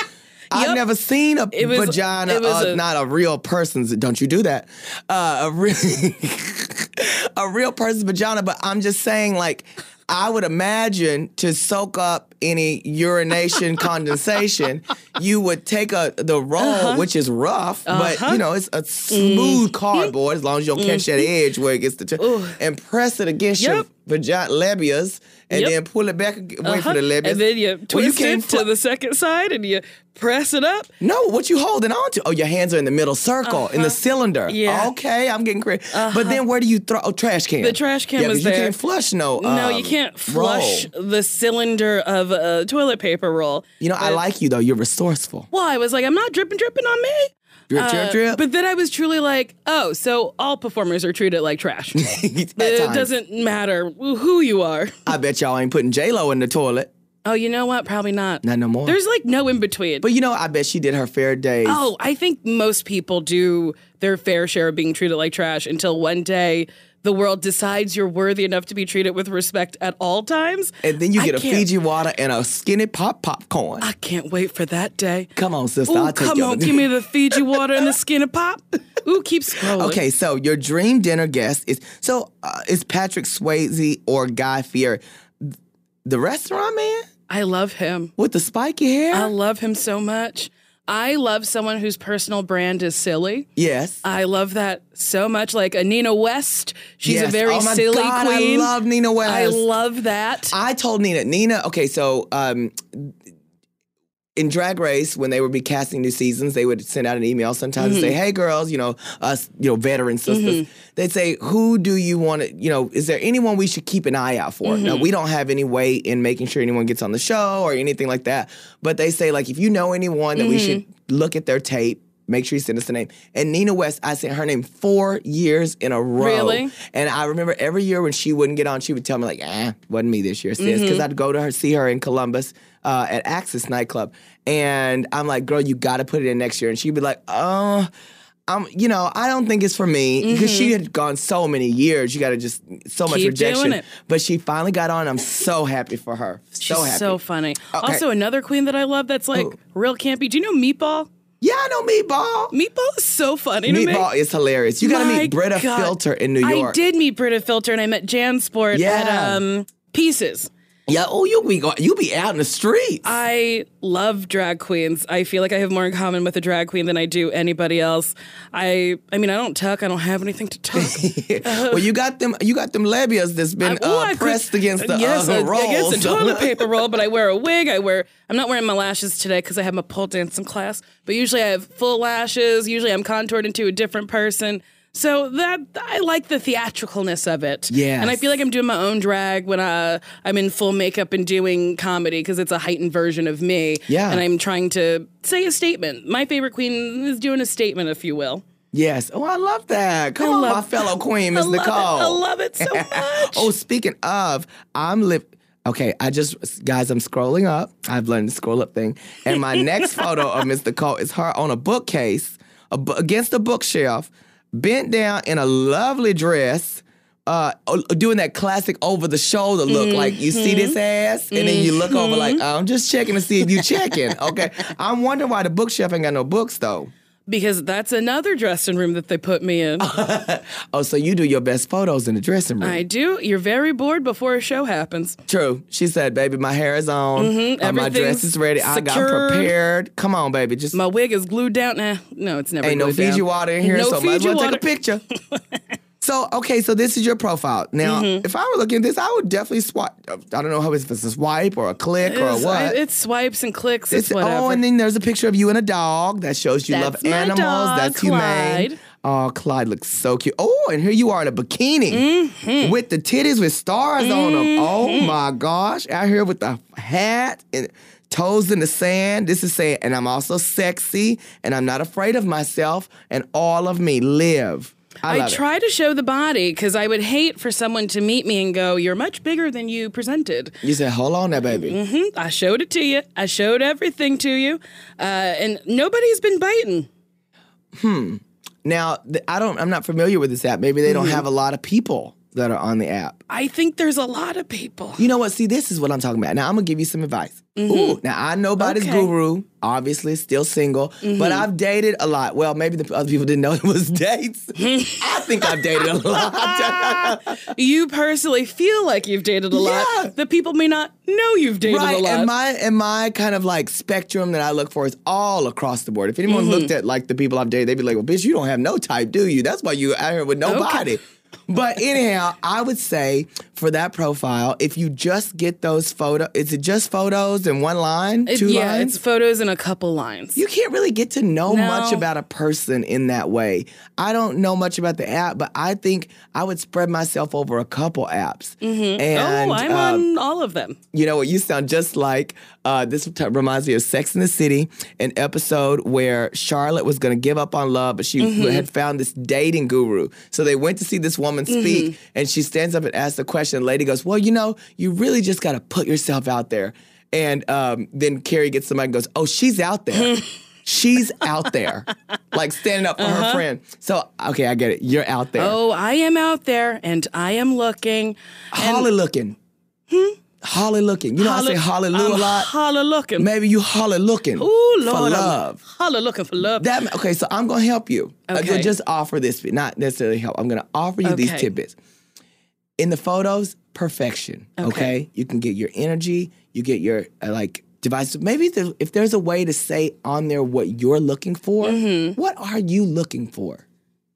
I've Yep. never seen a was- vagina, uh, a- not a real person's. Don't you do that? Uh, a real, a real person's vagina. But I'm just saying, like, I would imagine to soak up any urination condensation, you would take a the roll, Uh-huh. which is rough, but you know it's a smooth Mm-hmm. cardboard as long as you don't catch that edge where it gets the, t- and press it against your Yep. vagina labias, and Yep. then pull it back, for Uh-huh. the labias. And then you Well, twist can't it to fl- the second side and you press it up. no, what you holding on to? Oh, your hands are in the middle circle in the cylinder. Uh-huh. Yeah. Uh-huh. Okay, I'm getting crazy. But then where do you throw? Oh, trash can. The trash can yeah, there. you can't flush no. no, you um, can't flush roll. the cylinder of a toilet paper roll. You know, I like you though. You're resourceful. Well, I was like, I'm not dripping, dripping on me. Drip, drip, Uh, drip. But then I was truly like, oh, so all performers are treated like trash. It times. doesn't matter who you are. I bet y'all ain't putting J Lo in the toilet. Oh, you know what? Probably not. Not no more. There's like no in between. but you know, I bet she did her fair days. Oh, I think most people do their fair share of being treated like trash until one day the world decides you're worthy enough to be treated with respect at all times. and then you get a Fiji water and a skinny pop popcorn. I can't wait for that day. Come on, sister. Ooh, I'll take come on, give me the Fiji water and the skinny pop. Ooh, keep scrolling. Okay, so your dream dinner guest is so uh, is Patrick Swayze or Guy Fieri, the restaurant man I love him. with the spiky hair. I love him so much. I love someone whose personal brand is silly. yes. I love that so much. Like a Nina West, she's Yes. a very Oh my silly God, I love Nina West. I love that. I told Nina, Nina, okay, so um, in Drag Race, when they would be casting new seasons, they would send out an email sometimes and say, Mm-hmm. "Hey, girls, you know us, you know, veteran sisters." They'd say, "Who do you want to, you know, is there anyone we should keep an eye out for?" Now, Mm-hmm. we don't have any way in making sure anyone gets on the show or anything like that, but they say like, if you know anyone that we should Mm-hmm. look at their tape. Make sure you send us the name. And Nina West, I sent her name four years in a row. Really? And I remember every year when she wouldn't get on, she would tell me like, "Ah, wasn't me this year, sis," because Mm-hmm. I'd go to her, see her in Columbus uh, at Axis nightclub, and I'm like, "Girl, you got to put it in next year," and she'd be like, "Oh." I'm, you know, I don't think it's for me because she had gone so many years. You got to just so much Mm-hmm. Keep rejection. But she finally got on. I'm so happy for her. She's so happy. so funny. Okay. Also, another queen that I love that's like Who? real campy. Do you know Meatball? yeah, I know Meatball. Meatball is so funny. Meatball is hilarious. You got to meet Brita God. Filter in New York. I did meet Brita Filter, and I met Jan Sport Yeah. at um, Pieces. Yeah. Oh, you be go- you be out in the streets. I love drag queens. I feel like I have more in common with a drag queen than I do anybody else. I I mean I don't tuck. I don't have anything to tuck. well, you got them. You got them labias that's been Ooh, uh, I could- pressed against the yes, uh, uh, rolls. against the toilet paper roll. But I wear a wig. I wear. I'm not wearing my lashes today because I have my pole dancing class. But usually I have full lashes. Usually I'm contoured into a different person. So that I like the theatricalness of it. Yes. and I feel like I'm doing my own drag when uh, I'm in full makeup and doing comedy because it's a heightened version of me. Yeah. and I'm trying to say a statement. My favorite queen is doing a statement, if you will. Yes. Oh, I love that. Come I on, my fellow queen, Miss I Nicole. it. I love it so much. oh, speaking of, I'm live. Okay, I just guys, I'm scrolling up. I've learned the scroll up thing, and my next photo of Miss Nicole is her on a bookcase a against a bookshelf, bent down in a lovely dress. Uh, doing that classic over the shoulder look, like you see this ass, and then you look over like I'm just checking to see if you checking. Okay, I'm wondering why the bookshelf ain't got no books though. Because that's another dressing room that they put me in. Oh, so you do your best photos in the dressing room? I do. You're very bored before a show happens. True. She said, "Baby, my hair is on. Uh, my dress Mm-hmm. Is ready. I got prepared. Come on, baby. Just My wig is glued down. Nah, no, it's never ain't no Fiji down. water in here, No so might as Fiji well water. take a picture." so, okay, so this is your profile. Now, Mm-hmm. if I were looking at this, I would definitely swipe. I don't know how it's, if it's a swipe or a click or a what. It swipes and clicks. It's, It's- whatever. oh, and then there's a picture of you and a dog that shows you love That's my animals. dog, That's humane. Clyde. Oh, Clyde looks so cute. Oh, and here you are in a bikini Mm-hmm. with the titties with stars on them. Oh my gosh, out here with the hat and toes in the sand. This is saying, and I'm also sexy, and I'm not afraid of myself, and all of me live. I, I, love it. try to show the body because I would hate for someone to meet me and go, "You're much bigger than you presented." You said, hold on there, baby. hmm I showed it to you. I showed everything to you, uh, and nobody's been biting. Hmm. Now, th- I don't. I'm not familiar with this app. Maybe they don't Mm-hmm. have a lot of people that are on the app. I think there's a lot of people. You know what? See, this is what I'm talking about. Now, I'm gonna give you some advice. Ooh, now I know about his Mm-hmm. Okay. Mm-hmm. guru. Obviously, still single, but I've dated a lot. Well, maybe the other people didn't know it was dates. I think I've dated a lot. You personally feel like you've dated a lot. Yeah. The people may not know you've dated right, a lot. and my and my kind of like spectrum that I look for is all across the board. If anyone Mm-hmm. looked at like the people I've dated, they'd be like, "Well, bitch, you don't have no type, do you? That's why you out here with nobody." But anyhow, I would say for that profile, if you just get those photo, is it just photos and one line, It- two yeah, lines? it's photos and a couple lines. you can't really get to know No. much about a person in that way. I don't know much about the app, but I think I would spread myself over a couple apps. And oh, I'm uh, on all of them. you know what? You sound just like uh, this. t- reminds me of Sex in the City, an episode where Charlotte was going to give up on love, but she Mm-hmm. had found this dating guru. So they went to see this woman speak, Mm-hmm. and she stands up and asks the question. The lady goes, "Well, you know, you really just got to put yourself out there." And um, then Carrie gets the mic and goes, "Oh, she's out there." She's out there, like standing up for her friend. So, okay, I get it. You're out there. Uh-huh. Oh, I am out there and I am looking. Holly looking. Hmm? Holly looking. You know, I say hallelujah a lot. Holla looking. Maybe you holler looking Ooh, Lord. for love. Holla looking for love. That okay, so I'm gonna help you. I'm Okay. gonna just offer this, not necessarily help. I'm gonna offer you these Okay. tidbits. In the photos, perfection. Okay, Okay. you can get your energy, you get your uh, like device. Maybe if there's a way to say on there what you're looking for, Mm-hmm. what are you looking for?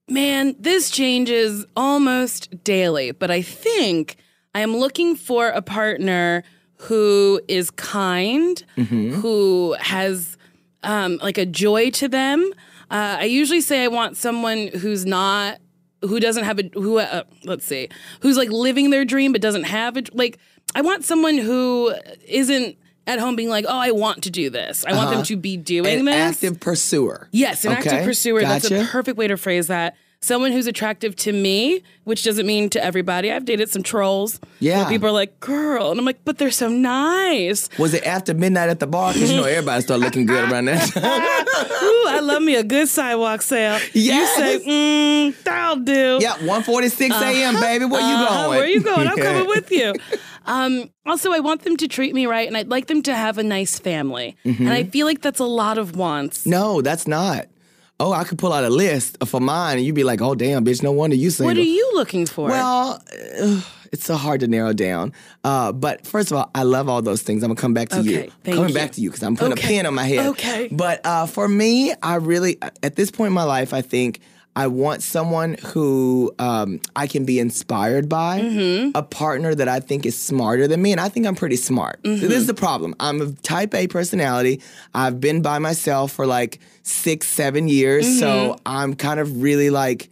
Man, this changes almost daily, but I think I am looking for a partner who is kind, who has um, like a joy to them. Uh, I usually say I want someone who's not, who doesn't have a, who, uh, let's see, who's like living their dream but doesn't have it. Like, I want someone who isn't at home being like, oh, I want to do this. I want them to be doing An this. active pursuer. Yes, an Okay, active pursuer. That's a perfect way to phrase that. Someone who's attractive to me, which doesn't mean to everybody. I've dated some trolls. Yeah. People are like, girl. And I'm like, but they're so nice. Was it after midnight at the bar? Because you know everybody started looking good around that time. Ooh, I love me a good sidewalk sale. Yes. You say, mm, that'll do. yeah, 1:46 a.m. baby. Where you Uh-huh, going? Where you going? I'm coming with you. Um, also, I want them to treat me right, and I'd like them to have a nice family. Mm-hmm. And I feel like that's a lot of wants. No, that's not. Oh, I could pull out a list for mine, and you'd be like, "Oh, damn, bitch, no wonder you single." What are you looking for? Well, uh, it's so hard to narrow down. Uh, but first of all, I love all those things. I'm gonna come back to you. Thank Coming you. back to you because I'm putting Okay, a pin on my head. okay. But uh, for me, I really, at this point in my life, I think I want someone who um, I can be inspired by, Mm-hmm. a partner that I think is smarter than me, and I think I'm pretty smart. Mm-hmm. this is the problem. I'm a Type A personality. I've been by myself for like six, seven years, Mm-hmm. so I'm kind of really like.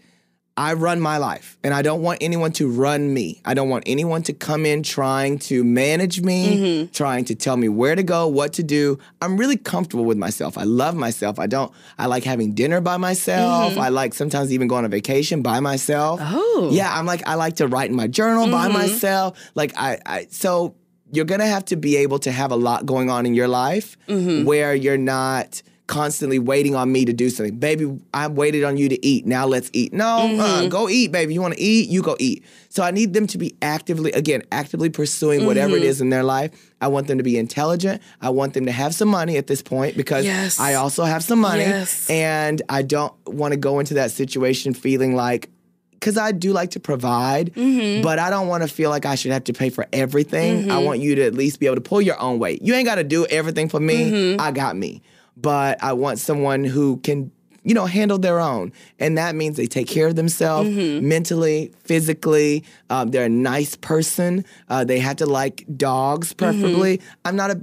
I run my life and I don't want anyone to run me. I don't want anyone to come in trying to manage me, Mm-hmm. trying to tell me where to go, what to do. I'm really comfortable with myself. I love myself. I don't I like having dinner by myself. I like sometimes even going on a vacation by myself. Mm-hmm. Oh. Yeah, I'm like I like to write in my journal by myself. Like I I so you're going to have to be able to have a lot going on in your life Mm-hmm. where you're not constantly waiting on me to do something. Baby, I waited on you to eat. Now let's eat. No, Mm-hmm. uh, go eat, baby. You want to eat? You go eat. So I need them to be actively, again, actively pursuing whatever Mm-hmm. it is in their life. I want them to be intelligent. I want them to have some money at this point because Yes. I also have some money. Yes. And I don't want to go into that situation feeling like, because I do like to provide, Mm-hmm. but I don't want to feel like I should have to pay for everything. I want you to at least be able to pull your own weight. You ain't got to do everything for me. Mm-hmm. I got me. But I want someone who can, you know, handle their own. And that means they take care of themselves Mm-hmm. mentally, physically. Um, they're a nice person. Uh, they have to like dogs, Mm-hmm. preferably. I'm not a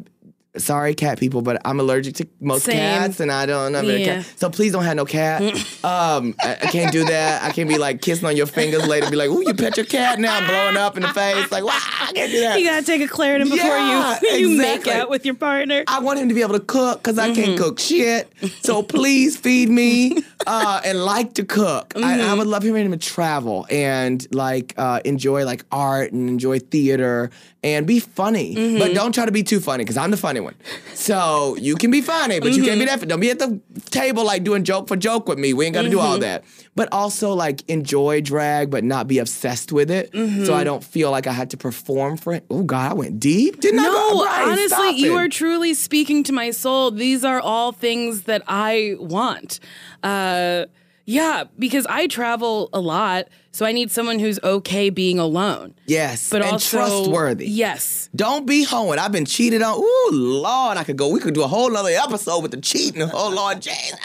sorry, cat people, but I'm allergic to most Same. cats, and I don't know. Yeah. cat. So please don't have no cat. um, I, I can't do that. I can't be like kissing on your fingers later, be like, "Ooh, you pet your cat now," I'm blowing up in the face, like, "Wow, I can't do that." You gotta take a Claritin before Yeah, you you make exactly. out with your partner. I want him to be able to cook because I Mm-hmm. can't cook shit. So please feed me uh, and like to cook. I, I Mm-hmm. would love him to travel and like uh, enjoy like art and enjoy theater and be funny. Mm-hmm. But don't try to be too funny because I'm the funny one. So you can be funny, but you can't be Mm-hmm. that. Don't be at the table like doing joke for joke with me. We ain't got to do Mm-hmm. all that. But also like enjoy drag, but not be obsessed with it. Mm-hmm. So I don't feel like I had to perform for it. Oh God, I went deep. Didn't I? No, Brian, honestly, you it. are truly speaking to my soul. These are all things that I want. Uh, yeah, because I travel a lot, so I need someone who's okay being alone, Yes, but and also trustworthy. Yes, Don't be hoeing. I've been cheated on. Ooh, Lord, I could go. We could do a whole nother episode with the cheating. Oh, Lord, Jesus.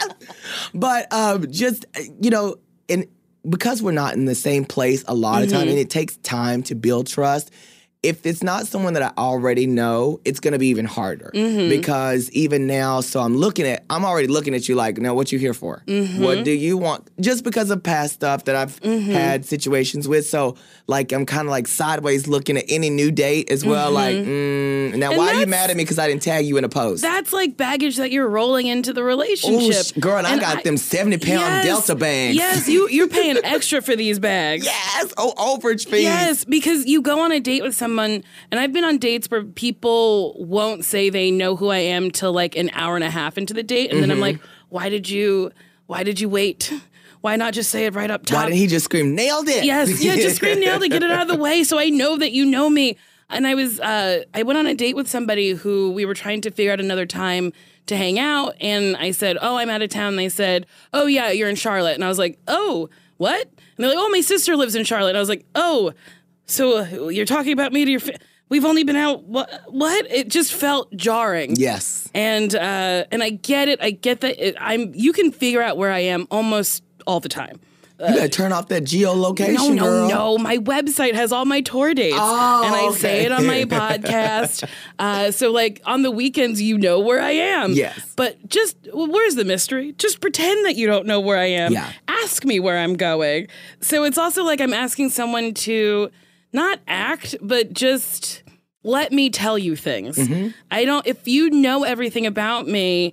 But um, just you know, and because we're not in the same place a lot of Mm-hmm. time, and it takes time to build trust. If it's not someone that I already know, it's gonna be even harder Mm-hmm. because even now, so I'm looking at, I'm already looking at you like, now what you here for? Mm-hmm. What do you want? Just because of past stuff that I've had situations with, so like I'm kind of like sideways looking at any new date as well. Like, mm, now And why are you mad at me because I didn't tag you in a post? that's like baggage that you're rolling into the relationship. sh- girl, and I And got them 70 pound Yes, Delta bags. Yes, you you're paying extra for these bags. Yes. Oh, overage fees. Yes, because you go on a date with someone, and I've been on dates where people won't say they know who I am till like an hour and a half into the date, and then Mm-hmm. I'm like, why did you, why did you wait? Why not just say it right up top? Why didn't he just scream, nailed it? Yes, yeah, just scream nailed it, get it out of the way, so I know that you know me. And I was, uh, I went on a date with somebody who we were trying to figure out another time to hang out, and I said, "Oh, I'm out of town." And they said, "Oh yeah, you're in Charlotte," and I was like, "Oh, what?" And they're like, "Oh, my sister lives in Charlotte." And I was like, "Oh, so uh, you're talking about me to your? Fa- We've only been out what? What? It just felt jarring." Yes. and uh, and I get it. I get that. It, I'm. You can figure out where I am almost all the time. You gotta turn off that geolocation, No, no, girl. no. My website has all my tour dates, Oh, and I okay. say it on my podcast. Uh, so, like on the weekends, you know where I am. Yes. But just well, where's the mystery? Just pretend that you don't know where I am. Yeah. Ask me where I'm going. So it's also like I'm asking someone to not act, but just let me tell you things. Mm-hmm. I don't. If you know everything about me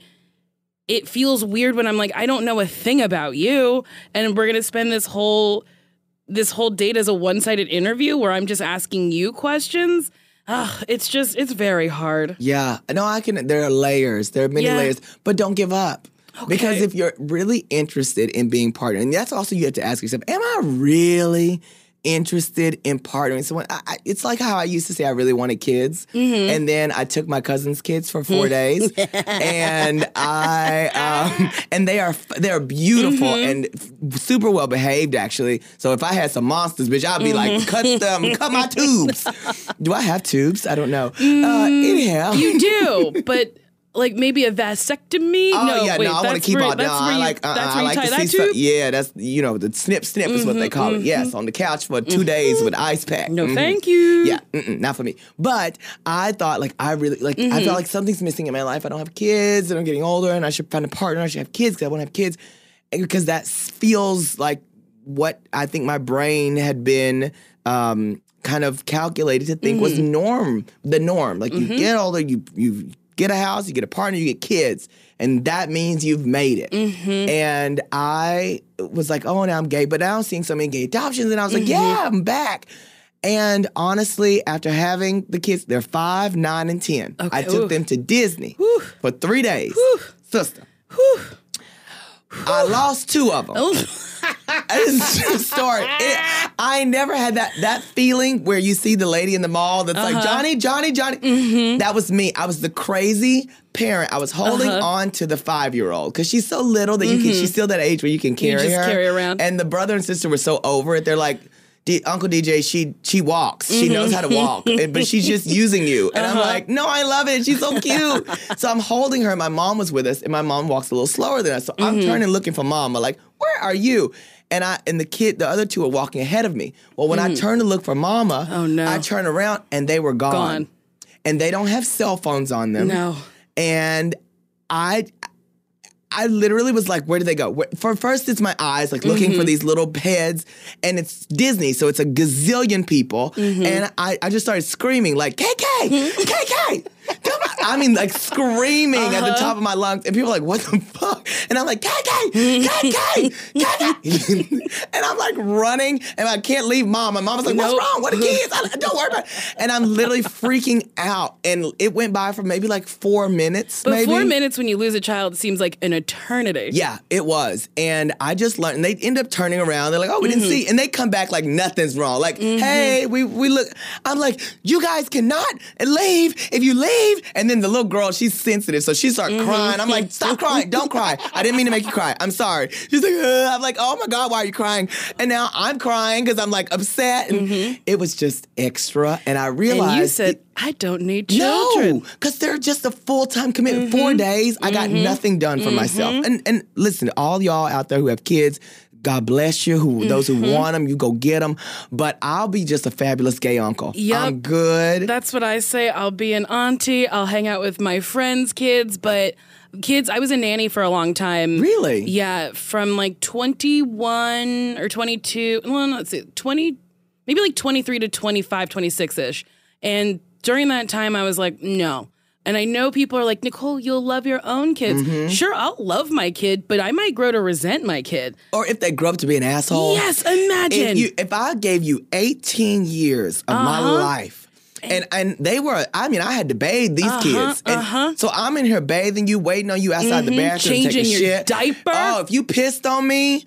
it feels weird when I'm like, I don't know a thing about you, and we're gonna spend this whole this whole date as a one sided interview where I'm just asking you questions. Ugh, it's just it's very hard. Yeah, no, I can. There are layers. There are many Yeah. layers, but don't give up. Because if you're really interested in being partnered, and that's also you have to ask yourself: Am I really interested in partnering someone? I, I, it's like how I used to say I really wanted kids, Mm-hmm. and then I took my cousin's kids for four days, and I um, and they are they are beautiful Mm-hmm. and f- super well behaved actually. So if I had some monsters, bitch, I'd be Mm-hmm. like, cut them, cut my tubes. Do I have tubes? I don't know. Uh, anyhow, Mm, You do, but like maybe a vasectomy? Oh no, yeah, wait, no, I want to keep where, on. No, That's where I like. Uh, that's I where you like tie to see some. Yeah, that's you know the snip snip is what they call it. Yes, on the couch for 2 days with ice pack. No, Mhm. thank you. Yeah, mm-mm, not for me. But I thought like I really like I Mm-hmm. felt like something's missing in my life. I don't have kids, and I'm getting older, and I should find a partner. I should have kids because I want to have kids, and because that feels like what I think my brain had been. Um, kind of calculated to think was Mm-hmm. norm, the norm. Like you get older, you you get a house, you get a partner, you get kids, and that means you've made it. Mm-hmm. And I was like, oh, now I'm gay, but now I'm seeing so many gay adoptions, and I was like, Mm-hmm. yeah, I'm back. And honestly, after having the kids, they're five, nine, and ten. I took ooh. them to Disney for three days. Sister. I lost two of them. It's true story. It- I never had that that feeling where you see the lady in the mall that's Uh-huh. like Johnny, Johnny, Johnny. Mm-hmm. That was me. I was the crazy parent. I was holding Uh-huh. on to the five year old because she's so little that you can. She's still that age where you can carry Mm-hmm. just her. carry around. And the brother and sister were so over it. They're like. D- Uncle DJ, she she walks. She knows how to walk, and- but she's just using you. And I'm Uh-huh. like, no, I love it. She's so cute. so I'm holding her. My mom was with us, and my mom walks a little slower than us. So Mm-hmm. I'm turning, looking for mama. Like, where are you? And I and the kid, the other two are walking ahead of me. Well, when I turn to look for mama, Oh, no. I turn around and they were gone. Gone. and they don't have cell phones on them. No. And I I literally was like, where do they go? Where, for first, it's my eyes, like looking Mm-hmm. for these little heads, and it's Disney, so it's a gazillion people. Mm-hmm. And I, I just started screaming, like, KK, KK, on. I mean, like screaming at Uh-huh. the top of my lungs. And people are like, what the fuck? And I'm like, KK, KK, KK. and I'm like running, and I can't leave mom. My mom's like, what's Nope. wrong? What are kids? I, don't worry about it. And I'm literally freaking out. And it went by for maybe like four minutes. But maybe. four minutes when you lose a child seems like an eternity. Yeah, it was. And I just learned, and they end up turning around. They're like, oh, we didn't see. And they come back like nothing's wrong. Like, hey, we, we look. I'm like, you guys cannot leave. If you leave. And then the little girl, she's sensitive. So she starts mm-hmm. crying. I'm like, stop crying. Don't cry. I didn't mean to make you cry. I'm sorry. She's like, "Ugh." I'm like, oh my God, why are you crying? And now I'm crying because I'm like upset. And mm-hmm. it was just extra. And I realized. And you said, I don't need No, children. because they're just a full time commitment. Four mm-hmm. days, I got nothing done for myself. And and listen, all y'all out there who have kids, God bless you. Who those who mm-hmm. want them, you go get them. But I'll be just a fabulous gay uncle. Yep. I'm good. That's what I say. I'll be an auntie. I'll hang out with my friends' kids, but kids, I was a nanny for a long time. Really? Yeah, from like 21 or 22, well, no, let's see, 20, maybe like 23 to 25, 26 ish. And during that time, I was like, no. And I know people are like, Nicole, you'll love your own kids. Mm-hmm. Sure, I'll love my kid, but I might grow to resent my kid. or if they grow up to be an asshole. Yes, imagine. If you if I gave you 18 years of my Uh-huh. life. And and they were, I mean, I had to bathe these kids. And uh-huh. So I'm in here bathing you, waiting on you outside the bathroom, Changing your shit. diaper. Oh, if you pissed on me,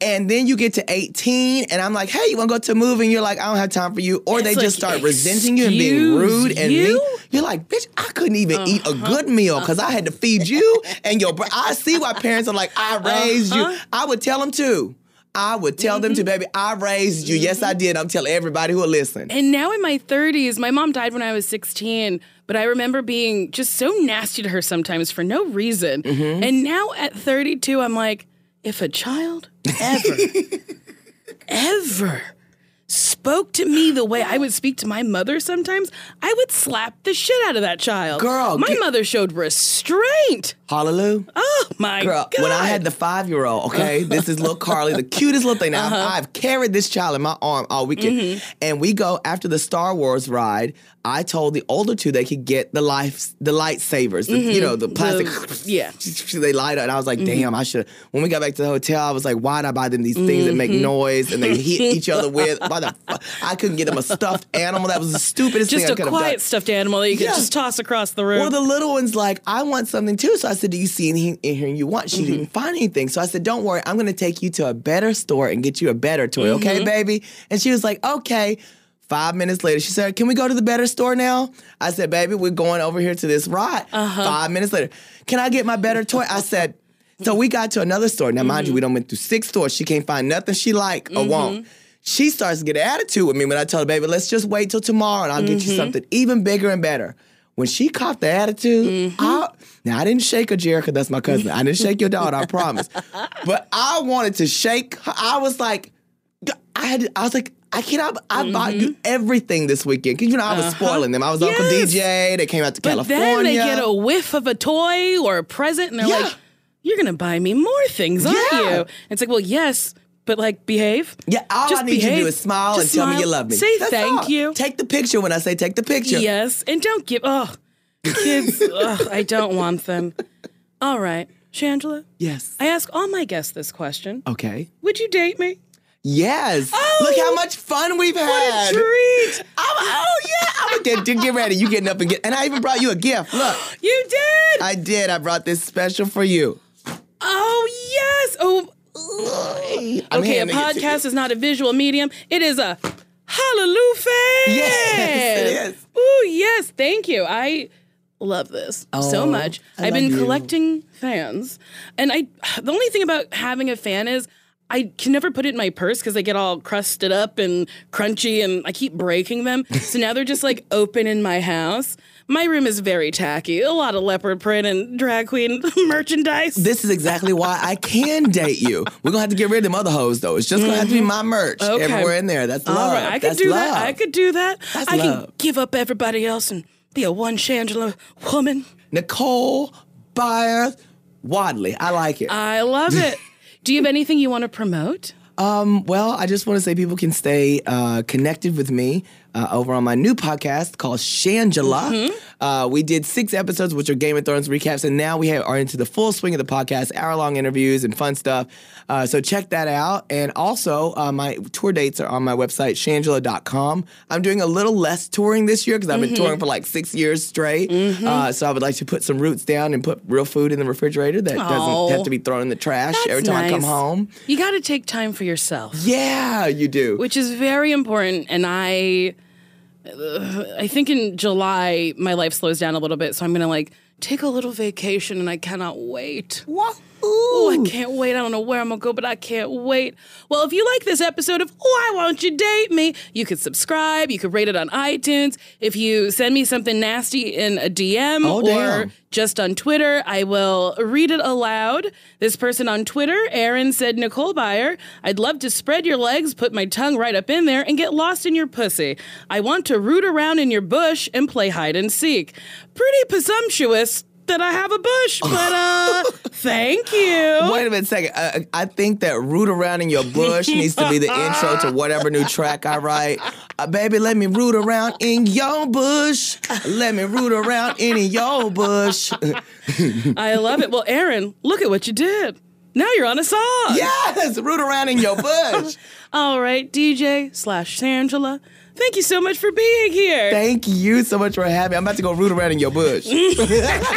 and then you get to 18, and I'm like, hey, you want to go to a movie? And you're like, I don't have time for you. Or they It's just start resenting you and being rude and you?" mean. You're like, bitch, I couldn't even eat a Uh-huh. good meal because I had to feed you and your. Bro- I see why parents are like, I raised Uh-huh. you. I would tell them too. I would tell them to, Mm-hmm. baby, I raised you. Yes, I did. I'm telling everybody who will listen. And now in my 30s, my mom died when I was 16, but I remember being just so nasty to her sometimes for no reason. Mm-hmm. And now at 32, I'm like, if a child ever, ever spoke to me the way I would speak to my mother sometimes, I would slap the shit out of that child. Girl, my get- mother showed restraint. Hallelujah. Oh my Girl, God. when I had the five year old, okay, this is little Carly, the cutest little thing. Now, Uh-huh. I've, I've carried this child in my arm all weekend. Mm-hmm. And we go after the Star Wars ride. I told the older two they could get the life, the lightsabers, the, you know, the plastic. Mm-hmm. yeah. Mm-hmm. They light up. And I was like, damn, I should. When we got back to the hotel, I was like, why did I buy them these things that make Mm-hmm. noise and they hit each other with? Why the fuck? I couldn't get them a stuffed animal. That was the stupidest Just thing I a quiet stuffed animal that you could Yeah. just toss across the room. Well, the little one's like, I want something too. So I said, Do you see anything in here you want? She Mm-hmm. didn't find anything. So I said, Don't worry, I'm going to take you to a better store and get you a better toy, okay, Mm-hmm. baby? And she was like, Okay. Five minutes later, she said, Can we go to the better store now? I said, Baby, we're going over here to this ride. Uh-huh. Five minutes later, Can I get my better toy? I said, So we got to another store. Now, mind you, Mm-hmm. we done went through six stores. She can't find nothing she like or want. She starts to get an attitude with me when I tell her, baby, let's just wait till tomorrow and I'll get Mm-hmm. you something even bigger and better. When she caught the attitude, Mm-hmm. I, now I didn't shake her, Jerica, that's my cousin. I didn't shake your daughter, I promise. But I wanted to shake her. I was like, I had, I was like, I cannot, I bought you everything this weekend. Cause you know, I was spoiling them. I was Uncle Mm-hmm. Uh-huh. Yes. DJ, they came out to But California. then they get a whiff of a toy or a present, and they're Yeah. like, "You're gonna buy me more things, aren't Yeah. you?" It's like, well, yes, but like behave. yeah, all Just I need you to do is smile Just and tell me you love me. Say That's thank all. you. Take the picture when I say take the picture. Yes, and don't give. Oh, kids, I don't want them. All right, Shangela. Yes. I ask all my guests this question: Okay. Would you date me? Yes. Oh, Look how oh, much fun we've had. Treat. I'm, oh yeah, I'm gonna get, get ready. You getting up and get, and I even brought you a gift. Look, You did. I did. I brought this special for you. oh yes. Oh. I'm okay, a handing it to you. podcast is not a visual medium. It is a hallelujah. Yes, it is. Ooh, yes. Thank you. I love this so Oh, much. I I've love been you. collecting fans, and I. The only thing about having a fan is. I can never put it in my purse because they get all crusted up and crunchy, and I keep breaking them. so now they're just like open in my house. My room is very tacky. A lot of leopard print and drag queen merchandise. This is exactly why I can date you. We're gonna have to get rid of them other hoes though. It's just gonna have to be mm-hmm. my merch Okay. everywhere in there. That's love. All right, I could That's do love. that. I could do that. That's I can give up everybody else and be a one Shangela woman. Nicole Byers Wadley. I like it. I love it. Do you have anything you want to promote? Um, well, I just want to say people can stay uh, connected with me uh, over on my new podcast called Shangela. Mm-hmm. Uh, we did six episodes, which are Game of Thrones recaps, and now we have, are into the full swing of the podcast, hour long interviews and fun stuff. Uh, so check that out. And also, uh, my tour dates are on my website, shangela.com. I'm doing a little less touring this year because I've been Mm-hmm. touring for like six years straight. Uh, so I would like to put some roots down and put real food in the refrigerator that doesn't have to be thrown in the trash That's every time I come home. You got to take time for yourself. Yeah, you do. which is very important. And I, I think in July my life slows down a little bit, so I'm gonna like take a little vacation, and I cannot wait. Oh, I can't wait. I don't know where I'm gonna go, but I can't wait. Well, if you like this episode of Why Won't You Date Me, you could subscribe, you could rate it on iTunes. If you send me something nasty in a DM Oh, or damn. just on Twitter, I will read it aloud. This person on Twitter, Aaron said, Nicole Byer, I'd love to spread your legs, put my tongue right up in there, and get lost in your pussy. I want to root around in your bush and play hide and seek. Pretty presumptuous that I have a bush, but uh, thank you. Wait a minute, second. Uh, I think that "Root Around in Your Bush" needs to be the intro to whatever new track I write. Uh, baby, let me root around in your bush. Let me root around in your bush. I love it. Well, Aaron, look at what you did. Now you're on a song. yes, root around in your bush. All right, DJ slash Shangela, thank you so much for being here. Thank you so much for having me. I'm about to go root around in your bush. Bye.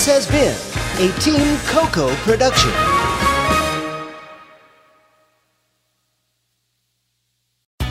This has been a Team Coco production.